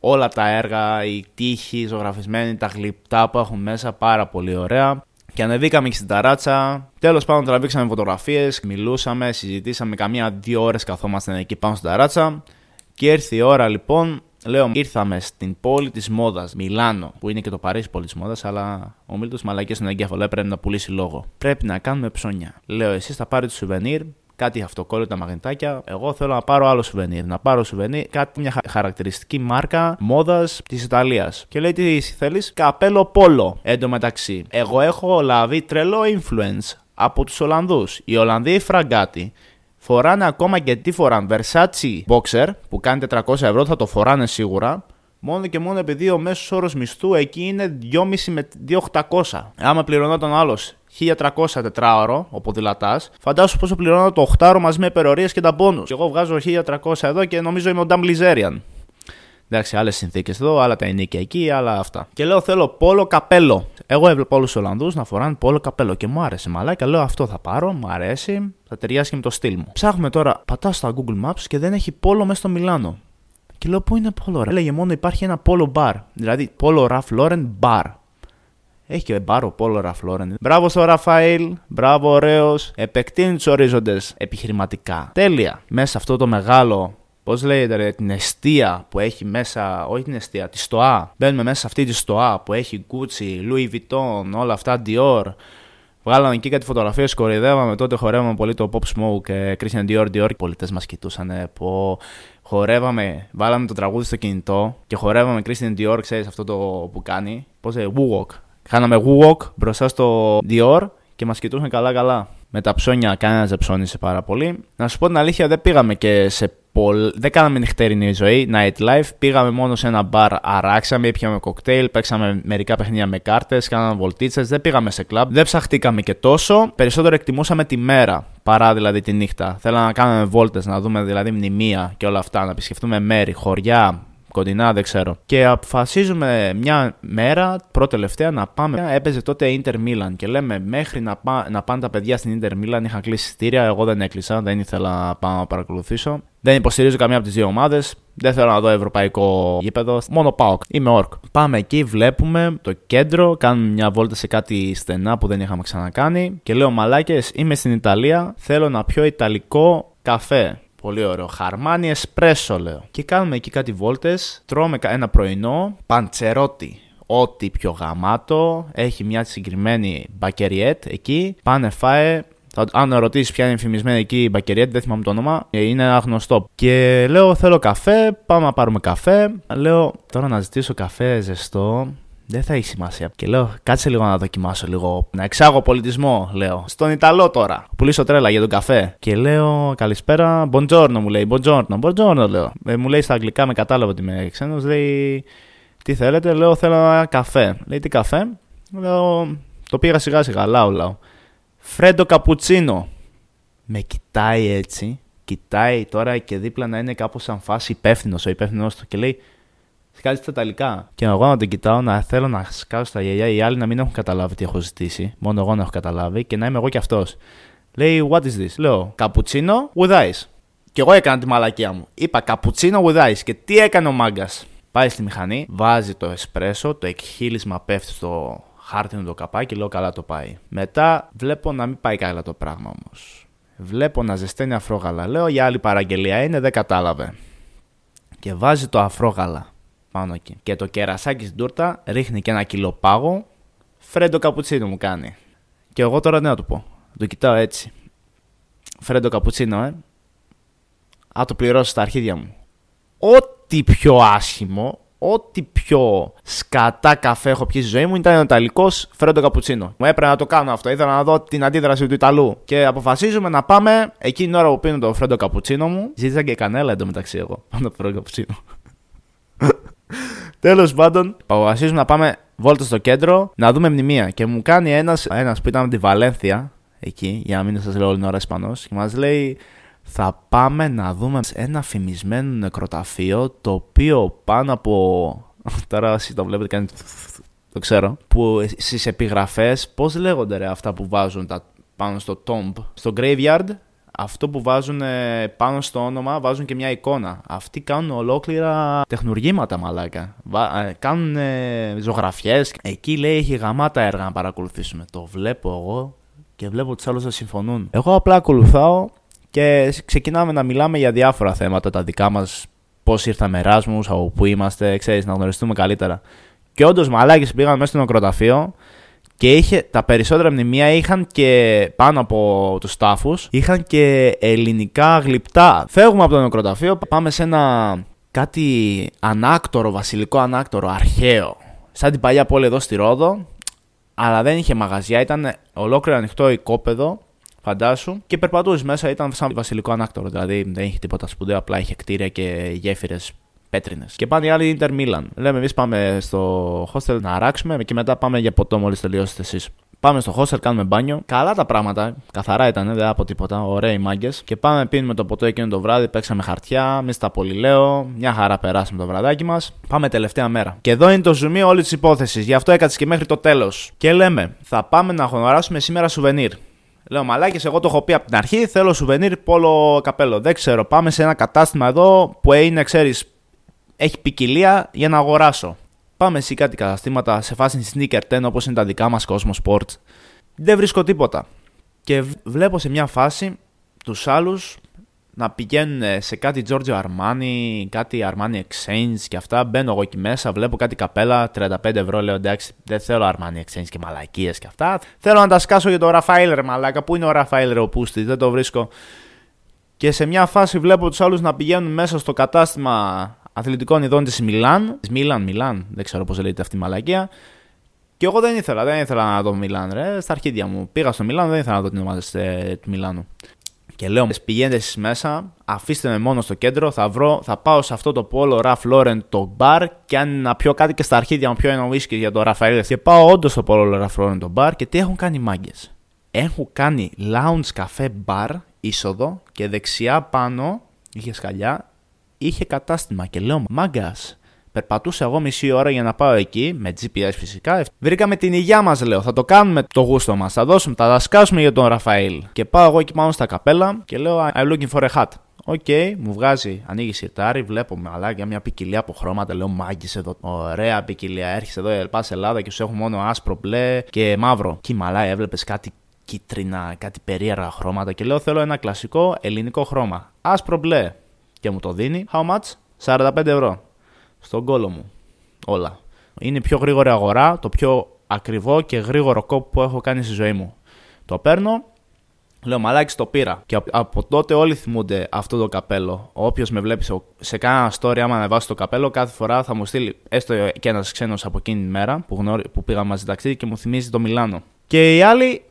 όλα τα έργα, η τύχη ζωγραφισμένη, τα γλυπτά που έχουν μέσα. Πάρα πολύ ωραία. Και ανεβήκαμε και στην ταράτσα. Τέλος πάντων, τραβήξαμε φωτογραφίες, μιλούσαμε, συζητήσαμε καμία δύο ώρες καθόμαστε εκεί πάνω στην ταράτσα. Και έρθει η ώρα λοιπόν Λέω, ήρθαμε στην πόλη της μόδας, Μιλάνο, που είναι και το Παρίσι πόλη της μόδας, αλλά ο Μίλτος μαλακές στον εγκέφαλο πρέπει να πουλήσει λόγο. Πρέπει να κάνουμε ψώνια. Λέω, εσείς θα πάρετε σουβενίρ, κάτι αυτοκόλλητα μαγνητάκια. Εγώ θέλω να πάρω άλλο σουβενίρ. Να πάρω σουβενίρ, κάτι μια χαρακτηριστική μάρκα μόδας της Ιταλίας. Και λέει, τι θέλεις, καπέλο πόλο. Εν τω μεταξύ, εγώ έχω λάβει τρελό influence από τους Ολλανδούς. Οι Ολλανδοί φραγκάτι φοράνε ακόμα και τι φοράνε. Versace Boxer που κάνει 400 ευρώ, θα το φοράνε σίγουρα. Μόνο και μόνο επειδή ο μέσος όρος μισθού εκεί είναι 2,5 με 2,800. Άμα πληρωνόταν άλλος 1300 τετράωρο, ο ποδηλατάς, φαντάσου πόσο πληρώνω το 8 μαζί με υπερορίες και τα πόνου. Και εγώ βγάζω 1300 εδώ και νομίζω είμαι ο Ντάμ Λιζέριαν. Εντάξει, άλλες συνθήκες εδώ, άλλα τα ενίκια εκεί, άλλα αυτά. Και λέω θέλω πόλο καπέλο. Εγώ έβλεπα όλους τους Ολλανδούς να φοράνε πόλο καπέλο και μου άρεσε μαλάκα. Λέω αυτό θα πάρω, μου αρέσει, θα ταιριάσει και με το στυλ μου. Ψάχνουμε τώρα, πατάω στα Google Maps και δεν έχει πόλο μέσα στο Μιλάνο. Και λέω πού είναι πόλο, ρε; Έλεγε μόνο υπάρχει ένα πόλο μπαρ. Δηλαδή πόλο Ralph Lauren bar. Έχει και μπάρο πόλο Ralph Lauren. Μπράβο στο Ραφαήλ, μπράβο ωραίος. Επεκτείνει τους ορίζοντες επιχειρηματικά. Τέλεια. Μέσα αυτό το μεγάλο Πώς λέγεται, ρε, την αιστεία που έχει μέσα, όχι την αιστεία, τη στοά. Μπαίνουμε μέσα σε αυτή τη στοά που έχει Gucci, Louis Vuitton, όλα αυτά, Dior. Βγάλαμε εκεί κάτι φωτογραφίες, κορυδεύαμε. Τότε χορεύαμε πολύ το Pop Smoke και Christian Dior, Dior. Οι πολιτές μας κοιτούσαν που χορεύαμε, βάλαμε το τραγούδι στο κινητό και χορεύαμε Christian Dior, ξέρεις αυτό το που κάνει. Πώς λέει, Woo Walk. Κάναμε Woo Walk μπροστά στο Dior και μας κοιτούσαν καλά-καλά. Με τα ψώνια κανένας δεν ψώνισε πάρα πολύ. Να σου πω την αλήθεια, δεν πήγαμε και σε δεν κάναμε νυχτερινή ζωή, nightlife. Πήγαμε μόνο σε ένα μπαρ, αράξαμε, πιάμε κοκτέιλ, παίξαμε μερικά παιχνίδια με κάρτες, κάναμε βολτίτσες. Δεν πήγαμε σε κλαμπ, δεν ψαχτήκαμε και τόσο. Περισσότερο εκτιμούσαμε τη μέρα παρά δηλαδή τη νύχτα. Θέλαμε να κάνουμε βόλτες, να δούμε δηλαδή μνημεία και όλα αυτά, να επισκεφτούμε μέρη, χωριά, κοντινά, δεν ξέρω. Και αποφασίζουμε μια μέρα, πρώτη τελευταία, να πάμε. Έπαιζε τότε Inter Milan και λέμε μέχρι να, πά, να πάνε τα παιδιά στην Inter Milan. Είχα κλείσει εισιτήρια, εγώ δεν έκλεισα, δεν ήθελα να πάω να παρακολουθήσω. Δεν υποστηρίζω καμία από τις δύο ομάδες. Δεν θέλω να δω ευρωπαϊκό γήπεδο. Μόνο πάω. Είμαι ορκ. Πάμε εκεί, βλέπουμε το κέντρο, κάνουμε μια βόλτα σε κάτι στενά που δεν είχαμε ξανακάνει. Και λέω μαλάκες, είμαι στην Ιταλία. Θέλω να πιω ιταλικό καφέ. Πολύ ωραίο. Χαρμάνι εσπρέσο, λέω. Και κάνουμε εκεί κάτι βόλτες. Τρώμε ένα πρωινό. Παντσερότι. Ό,τι πιο γαμάτο. Έχει μια συγκεκριμένη μπακεριέτ εκεί. Πάνε φάε. αν ρωτήσεις ποια είναι εμφημισμένη εκεί η μπακεριέτ, δεν θυμάμαι το όνομα, ε, είναι ένα γνωστό. Και λέω: Θέλω καφέ, πάμε να πάρουμε καφέ. Λέω: Τώρα να ζητήσω καφέ ζεστό δεν θα έχει σημασία. Και λέω, κάτσε λίγο να δοκιμάσω λίγο. Να εξάγω πολιτισμό, λέω. Στον Ιταλό τώρα. Πουλήσω τρέλα για τον καφέ. Και λέω, καλησπέρα. Buongiorno μου λέει. Buongiorno, buongiorno λέω. Ε, μου λέει στα αγγλικά, με κατάλαβε ότι είμαι ξένος. Λέει, τι θέλετε. Λέω, θέλω ένα καφέ. Λέει, τι καφέ. Λέω, το πήγα σιγά σιγά. Λάου, λάου. Φρέντο καπουτσίνο. Με κοιτάει έτσι. Κοιτάει τώρα και δίπλα να είναι κάπω σαν φάση υπεύθυνος ο υπεύθυνος του και λέει σκάζει τα Ιταλικά. Και εγώ να τον κοιτάω, να θέλω να σκάσω στα γυαλιά, οι άλλοι να μην έχουν καταλάβει τι έχω ζητήσει. Μόνο εγώ να έχω καταλάβει και να είμαι εγώ κι αυτός. Λέει, What is this? Λέω, Καπουτσίνο with ice. Και εγώ έκανα τη μαλακία μου. Είπα καπουτσίνο with ice. Και τι έκανε ο μάγκας. Πάει στη μηχανή, βάζει το εσπρέσο, το εκχύλισμα πέφτει στο χάρτινο το καπάκι, λέω καλά το πάει. Μετά βλέπω να μην πάει καλά το πράγμα όμως. Βλέπω να ζεσταίνει αφρόγαλα. Λέω για άλλη παραγγελία είναι, δεν κατάλαβε. Και βάζει το αφρόγαλα πάνω εκεί. Και το κερασάκι στην τούρτα ρίχνει και ένα κιλό πάγο. Φρέντο καπουτσίνο μου κάνει. Και εγώ τώρα τι να του πω. Το κοιτάω έτσι. Φρέντο καπουτσίνο, ε. Α το πληρώσω στα αρχίδια μου. Ό,τι πιο άσχημο, ό,τι πιο σκατά καφέ έχω πιει στη ζωή μου ήταν ο Ιταλικός φρέντο καπουτσίνο. Μου έπρεπε να το κάνω αυτό. Ήθελα να δω την αντίδραση του Ιταλού. Και αποφασίζουμε να πάμε εκείνη την ώρα που πίνω το φρέντο καπουτσίνο μου. Ζήτησα και κανέλα εντωμεταξύ εγώ. Πάνω το φρέντο καπουτσίνο. Τέλος πάντων, αποφασίζουμε να πάμε βόλτα στο κέντρο να δούμε μνημεία. Και μου κάνει ένας ένας που ήταν από τη Βαλένθια, εκεί, για να μην σας λέω όλη την ώρα Ισπανός, και μας λέει θα πάμε να δούμε ένα φημισμένο νεκροταφείο το οποίο πάνω από. Τώρα όσοι το βλέπετε κάνει. Το ξέρω. Που στις επιγραφές, πώς λέγονται ρε, αυτά που βάζουν τα, πάνω στο tomb, στο graveyard, αυτό που βάζουν πάνω στο όνομα βάζουν και μια εικόνα. Αυτοί κάνουν ολόκληρα τεχνουργήματα μαλάκα. Ε, κάνουν ζωγραφιές. Εκεί λέει έχει γαμάτα έργα να παρακολουθήσουμε. Το βλέπω εγώ και βλέπω του άλλου να συμφωνούν. Εγώ απλά ακολουθάω και ξεκινάμε να μιλάμε για διάφορα θέματα τα δικά μας. Πώς ήρθαμε Εράσμου, από πού είμαστε, ξέρεις, να γνωριστούμε καλύτερα. Και όντως μαλάκι πήγαμε μέσα στο νεκροταφείο και είχε, τα περισσότερα μνημεία είχαν και πάνω από τους τάφους, είχαν και ελληνικά γλυπτά. Φεύγουμε από το νεκροταφείο, πάμε σε ένα κάτι ανάκτορο, βασιλικό ανάκτορο, αρχαίο. Σαν την παλιά πόλη εδώ στη Ρόδο, αλλά δεν είχε μαγαζιά, ήταν ολόκληρο ανοιχτό οικόπεδο Φαντάσου. Και περπατούσε μέσα, ήταν σαν βασιλικό ανάκτορο. Δηλαδή δεν είχε τίποτα σπουδαίο, απλά είχε κτίρια και γέφυρες πέτρινες. Και πάνε οι άλλοι Inter Milan. Λέμε εμείς πάμε στο hostel να αράξουμε και μετά πάμε για ποτό μόλις τελειώσετε εσείς. Πάμε στο hostel, κάνουμε μπάνιο. Καλά τα πράγματα, καθαρά ήταν, δεν από τίποτα. Ωραίοι μάγκες. Και πάμε, πίνουμε το ποτό εκείνο το βράδυ, παίξαμε χαρτιά, μη στα λέω. Μια χαρά περάσαμε το βραδάκι μας. Πάμε τελευταία μέρα. Και εδώ είναι το ζουμί όλης της υπόθεσης. Γι' αυτό έκατσε και μέχρι το τέλος. Και λέμε, θα πάμε να αγοράσουμε σήμερα σουβενίρ. Λέω μαλάκι, εγώ το έχω πει από την αρχή. Θέλω σουβενίρ πόλο καπέλο. Δεν ξέρω. Πάμε σε ένα κατάστημα εδώ που είναι, ξέρεις, έχει ποικιλία για να αγοράσω. Πάμε σε κάτι καταστήματα σε φάση sneaker 10 όπως είναι τα δικά μας Cosmo Sports. Δεν βρίσκω τίποτα. Και βλέπω σε μια φάση τους άλλους να πηγαίνουν σε κάτι Giorgio Armani, κάτι Armani Exchange και αυτά. Μπαίνω εγώ εκεί μέσα, βλέπω κάτι καπέλα, 35 ευρώ. Λέω εντάξει, δεν θέλω Armani Exchange και μαλακίες και αυτά. Θέλω να τα σκάσω για το Rafael ρε μαλάκα. Πού είναι ο Rafael ρε ο Πούστη, δεν το βρίσκω. Και σε μια φάση βλέπω τους άλλους να πηγαίνουν μέσα στο κατάστημα αθλητικών ειδών της Μιλάν. Μιλάν, Μιλάν, δεν ξέρω πώς λέγεται αυτή η μαλακία. Και εγώ δεν ήθελα, δεν ήθελα να δω Μιλάν, ρε. Στα αρχίδια μου. Πήγα στο Μιλάν, δεν ήθελα να δω την ομάδα του Μιλάνου. Και λέω, πηγαίνετε εσείς μέσα, αφήστε με μόνο στο κέντρο, θα, βρω, θα πάω σε αυτό το πόλο Ραφ Λόρεν το μπαρ και αν να πιω κάτι και στα αρχίδια μου πιω ένα whisky για το Ραφαήλ. Και πάω όντως στο πόλο Ραφ Λόρεν το μπαρ και τι έχουν κάνει οι μάγκες. Έχουν κάνει lounge καφέ μπαρ είσοδο και δεξιά πάνω είχε σκαλιά, είχε κατάστημα και λέω μάγκες. Περπατούσα εγώ μισή ώρα για να πάω εκεί, με GPS φυσικά. Βρήκαμε την υγειά μας, λέω. Θα το κάνουμε το γούστο μας. Θα δώσουμε, θα τα σκάσουμε για τον Ραφαήλ. Και πάω εγώ εκεί πάνω στα καπέλα και λέω I'm looking for a hat. OK, okay, μου βγάζει, ανοίγει σιρτάρι, βλέπω μαλάκα μια ποικιλία από χρώματα. Λέω μάγκες εδώ. Ωραία ποικιλία. Έρχεσαι εδώ, πα Ελλάδα και σου έχουν μόνο άσπρο, μπλε και μαύρο. Και μαλά, έβλεπες κάτι κίτρινα, κάτι περίεργα χρώματα. Και λέω θέλω ένα κλασικό ελληνικό χρώμα. Άσπρο μπλε. Και μου το δίνει. How much? 45 ευρώ στον κόλο μου. Όλα. Είναι η πιο γρήγορη αγορά, το πιο ακριβό και γρήγορο κόπο που έχω κάνει στη ζωή μου. Το παίρνω, λέω μαλάκι το πήρα. Και από τότε όλοι θυμούνται αυτό το καπέλο. Όποιος με βλέπει σε κάνα story, άμα ανεβάσει το καπέλο, κάθε φορά θα μου στείλει έστω και ένας ξένος από εκείνη τη μέρα που, γνώρι, που πήγα μαζί ταξίδι και μου θυμίζει το Μιλάνο. Και οι άλλοι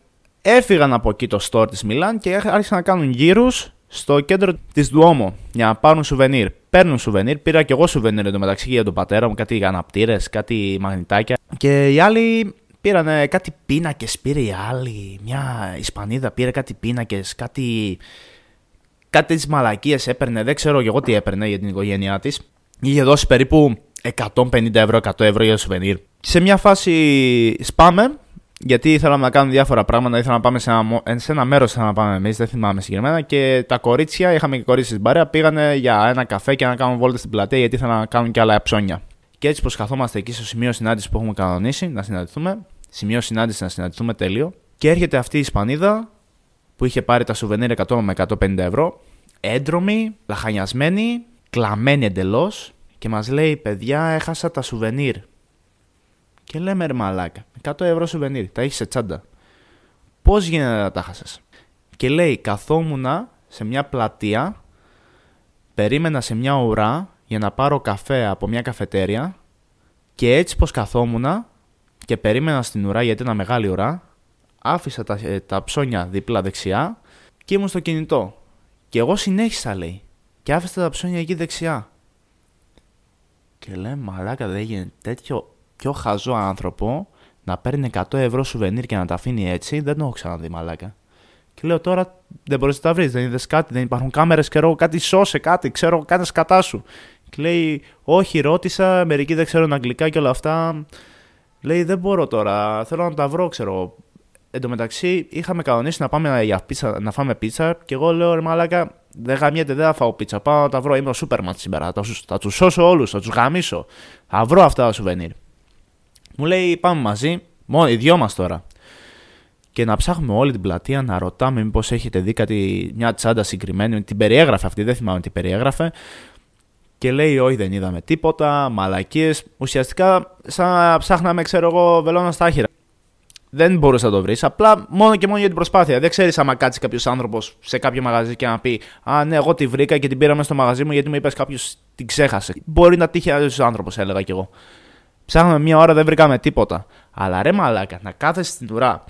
έφυγαν από εκεί το store της Μιλάν και άρχισαν να κάνουν γύρους στο κέντρο της Δουόμο για να πάρουν σουβενίρ. Παίρνουν σουβενίρ, πήρα και εγώ σουβενίρ εντωμεταξύ για τον πατέρα μου, κάτι αναπτήρες, κάτι μαγνητάκια. Και οι άλλοι πήραν κάτι πίνακες, πήρε η άλλη. Μια Ισπανίδα πήρε κάτι πίνακες, κάτι. Κάτι τη μαλακίες έπαιρνε, δεν ξέρω και εγώ τι έπαιρνε για την οικογένειά της. Είχε δώσει περίπου 150 ευρώ, 100 ευρώ για σουβενίρ. Σε μια φάση σπάμε γιατί ήθελαμε να κάνουμε διάφορα πράγματα. Ήθελα να πάμε σε ένα, σε ένα μέρος να πάμε εμείς, δεν θυμάμαι συγκεκριμένα. Και τα κορίτσια, είχαμε και κορίτσια στην παρέα, πήγανε για ένα καφέ και να κάνουν βόλτα στην πλατεία γιατί ήθελαν να κάνουν και άλλα ψώνια. Και έτσι πω καθόμαστε εκεί στο σημείο συνάντησης που έχουμε κανονίσει να συναντηθούμε. Σημείο συνάντησης να συναντηθούμε τέλειο. Και έρχεται αυτή η Ισπανίδα που είχε πάρει τα σουβενίρ 100 με 150 ευρώ. Έντρομη, λαχανιασμένη, κλαμμένη εντελώς. Και μας λέει: Παιδιά, έχασα τα σουβενίρ. Και λέμε ρε μαλάκα, 100 ευρώ σουβενίρ, τα έχεις σε τσάντα. Πώς γίνεται να τα χάσει. Και λέει, καθόμουνα σε μια πλατεία, περίμενα σε μια ουρά για να πάρω καφέ από μια καφετέρια και έτσι πως καθόμουν και περίμενα στην ουρά γιατί ήταν μεγάλη ουρά, άφησα τα, ε, τα ψώνια δίπλα δεξιά και ήμουν στο κινητό. Και εγώ συνέχισα λέει και άφησα τα ψώνια εκεί δεξιά. Και λέει μαλάκα δεν έγινε τέτοιο πιο χαζό άνθρωπο να παίρνει 100 ευρώ σουβενίρ και να τα αφήνει έτσι, δεν το έχω ξαναδεί μαλάκα. Και λέω τώρα δεν μπορείς να τα βρεις, δεν είδες κάτι, δεν υπάρχουν κάμερες και εγώ κάτι σώσε, κάτι, ξέρω, κάτι σκατά σου. Και λέει, Όχι, ρώτησα, μερικοί δεν ξέρουν αγγλικά και όλα αυτά. Λέει, Δεν μπορώ τώρα, θέλω να τα βρω, ξέρω. Εν τω μεταξύ, είχαμε κανονίσει να πάμε για πίτσα, να φάμε πίτσα και εγώ λέω, Ρε Μαλάκα, δεν γαμιέται, δεν θα φάω πίτσα. Πάω να τα βρω. Είμαι ο σούπερ σήμερα. Θα, θα τους σώσω όλους, θα τους γαμίσω. Θα βρω αυτά τα σουβενίρ. Μου λέει, Πάμε μαζί, μόνο οι δυο μας τώρα και να ψάχνουμε όλη την πλατεία να ρωτάμε μήπως έχετε δει κάτι, μια τσάντα συγκεκριμένη. Την περιέγραφε αυτή, δεν θυμάμαι τι περιέγραφε. Και λέει, Όχι, δεν είδαμε τίποτα, μαλακίες. Ουσιαστικά, σαν να ψάχναμε, ξέρω εγώ, βελόνα στα άχυρα. Δεν μπορούσε να το βρεις. Απλά μόνο και μόνο για την προσπάθεια. Δεν ξέρεις άμα κάτσει κάποιος άνθρωπος σε κάποιο μαγαζί και να πει Α, ναι, εγώ τη βρήκα και την πήραμε στο μαγαζί μου γιατί μου είπες κάποιος την ξέχασε. Μπορεί να τύχει άλλος άνθρωπος, έλεγα κι εγώ. Ψάχναμε μία ώρα, δεν βρήκαμε τίποτα. Αλλά ρε μαλάκα, να κάθεσαι στην ουρά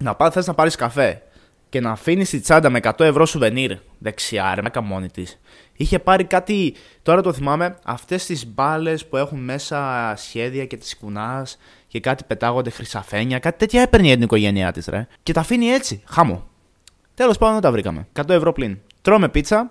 να πάθει θες να πάρεις καφέ και να αφήνεις τη τσάντα με 100 ευρώ σουβενίρ δεξιά, ρε, μέκα μόνη της. Είχε πάρει κάτι, τώρα το θυμάμαι, αυτές τις μπάλες που έχουν μέσα σχέδια και τις κουνάς και κάτι πετάγονται χρυσαφένια, κάτι τέτοια έπαιρνε για την οικογένειά της, ρε. Και τα αφήνει έτσι, χάμω. Τέλος πάντων δεν τα βρήκαμε. 100 ευρώ πλην. Τρώμε πίτσα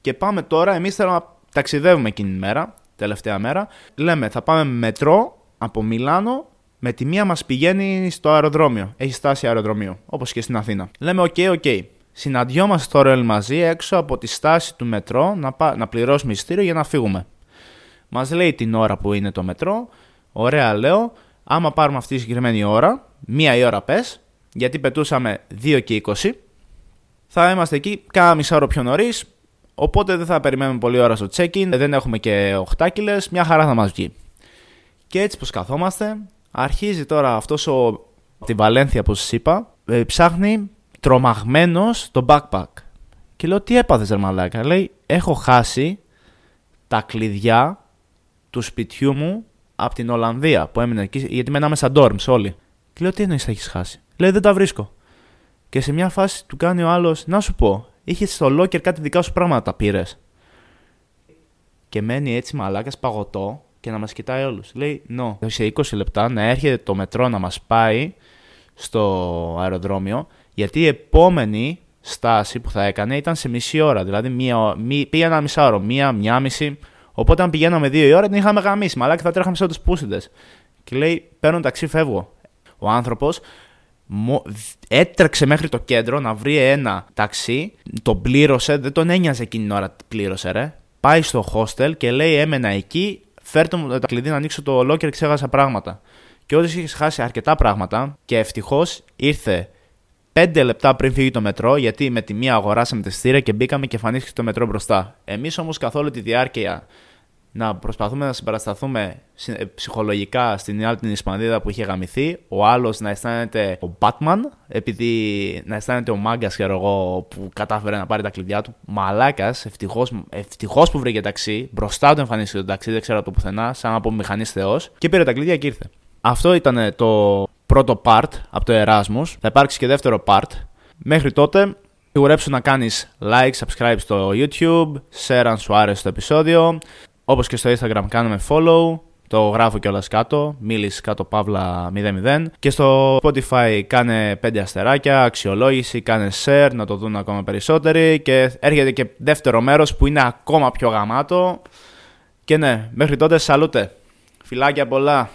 και πάμε τώρα. Εμείς θέλουμε να ταξιδεύουμε εκείνη την μέρα, τελευταία μέρα. Λέμε θα πάμε μετρό από Μιλάνο με τη μία μας πηγαίνει στο αεροδρόμιο. Έχει στάση αεροδρομίου, όπως και στην Αθήνα. Λέμε: OK, OK. Συναντιόμαστε τώρα όλοι μαζί έξω από τη στάση του μετρό να, πα... να πληρώσουμε εισιτήριο για να φύγουμε. Μας λέει την ώρα που είναι το μετρό. Ωραία, λέω. Άμα πάρουμε αυτή τη συγκεκριμένη ώρα, μία η ώρα πες, γιατί πετούσαμε 2 και 20, θα είμαστε εκεί κάνα μισά ώρα πιο νωρίς. Οπότε δεν θα περιμένουμε πολύ ώρα στο check-in, δεν έχουμε και 8 μια χαρά θα μας βγει. Και έτσι πω καθόμαστε, Αρχίζει τώρα αυτός ο... τη Βαλένθια που σας είπα, ε, ψάχνει τρομαγμένος το backpack. Και λέω τι έπαθες ρε μαλάκα; Λέει έχω χάσει τα κλειδιά του σπιτιού μου από την Ολλανδία που έμεινε εκεί, γιατί μέναμε σαν dorms όλοι. Και λέω τι εννοείς θα έχεις χάσει; Λέει δεν τα βρίσκω. Και σε μια φάση του κάνει ο άλλος, να σου πω, είχες στο locker κάτι δικά σου πράγματα τα πήρες. Και μένει έτσι μαλάκας παγωτό και να μας κοιτάει όλους. Λέει, no. Σε 20 λεπτά να έρχεται το μετρό να μας πάει στο αεροδρόμιο, γιατί η επόμενη στάση που θα έκανε ήταν σε μισή ώρα. Δηλαδή, μία, μí, πήγε ένα ώρα, μία, μία μισή. Οπότε, αν πηγαίναμε δύο η ώρα, την είχαμε γαμίσει. Μαλά και θα τρέχαμε σε τους πούσιντες. Και λέει, παίρνω ταξί, φεύγω. Ο άνθρωπος έτρεξε μέχρι το κέντρο να βρει ένα ταξί, τον πλήρωσε, δεν τον ένοιαζε εκείνη την ώρα πλήρωσε ρε. Πάει στο hostel και λέει έμενα εκεί, φέρτε μου τα κλειδί να ανοίξω το locker, ξέχασα πράγματα. Και όντως είχε χάσει αρκετά πράγματα και ευτυχώς ήρθε 5 λεπτά πριν φύγει το μετρό, γιατί με τη μία αγοράσαμε τη στήρα και μπήκαμε και εμφανίστηκε το μετρό μπροστά. Εμείς όμως καθ' όλη τη διάρκεια να προσπαθούμε να συμπαρασταθούμε ε, ψυχολογικά στην άλλη την Ισπανίδα που είχε γαμηθεί, ο άλλος να αισθάνεται ο Batman, επειδή να αισθάνεται ο μάγκας, ξέρω εγώ, που κατάφερε να πάρει τα κλειδιά του. Μαλάκας, ευτυχώς που βρήκε ταξί, μπροστά του εμφανίστηκε το ταξί, δεν ξέρω το πουθενά, σαν να πω μηχανής Θεός, και πήρε τα κλειδιά και ήρθε. Αυτό ήταν το πρώτο part από το Erasmus. Θα υπάρξει και δεύτερο part. Μέχρι τότε, σιγουρέψου να κάνεις like, subscribe στο YouTube, share αν σου άρεσε το επεισόδιο. Όπως και στο Instagram κάνουμε follow, το γράφω κιόλας κάτω, μίλης κάτω παύλα 00 και στο Spotify κάνε 5 αστεράκια, αξιολόγηση, κάνε share να το δουν ακόμα περισσότεροι και έρχεται και δεύτερο μέρος που είναι ακόμα πιο γαμάτο και ναι, μέχρι τότε σαλούτε. Φιλάκια πολλά.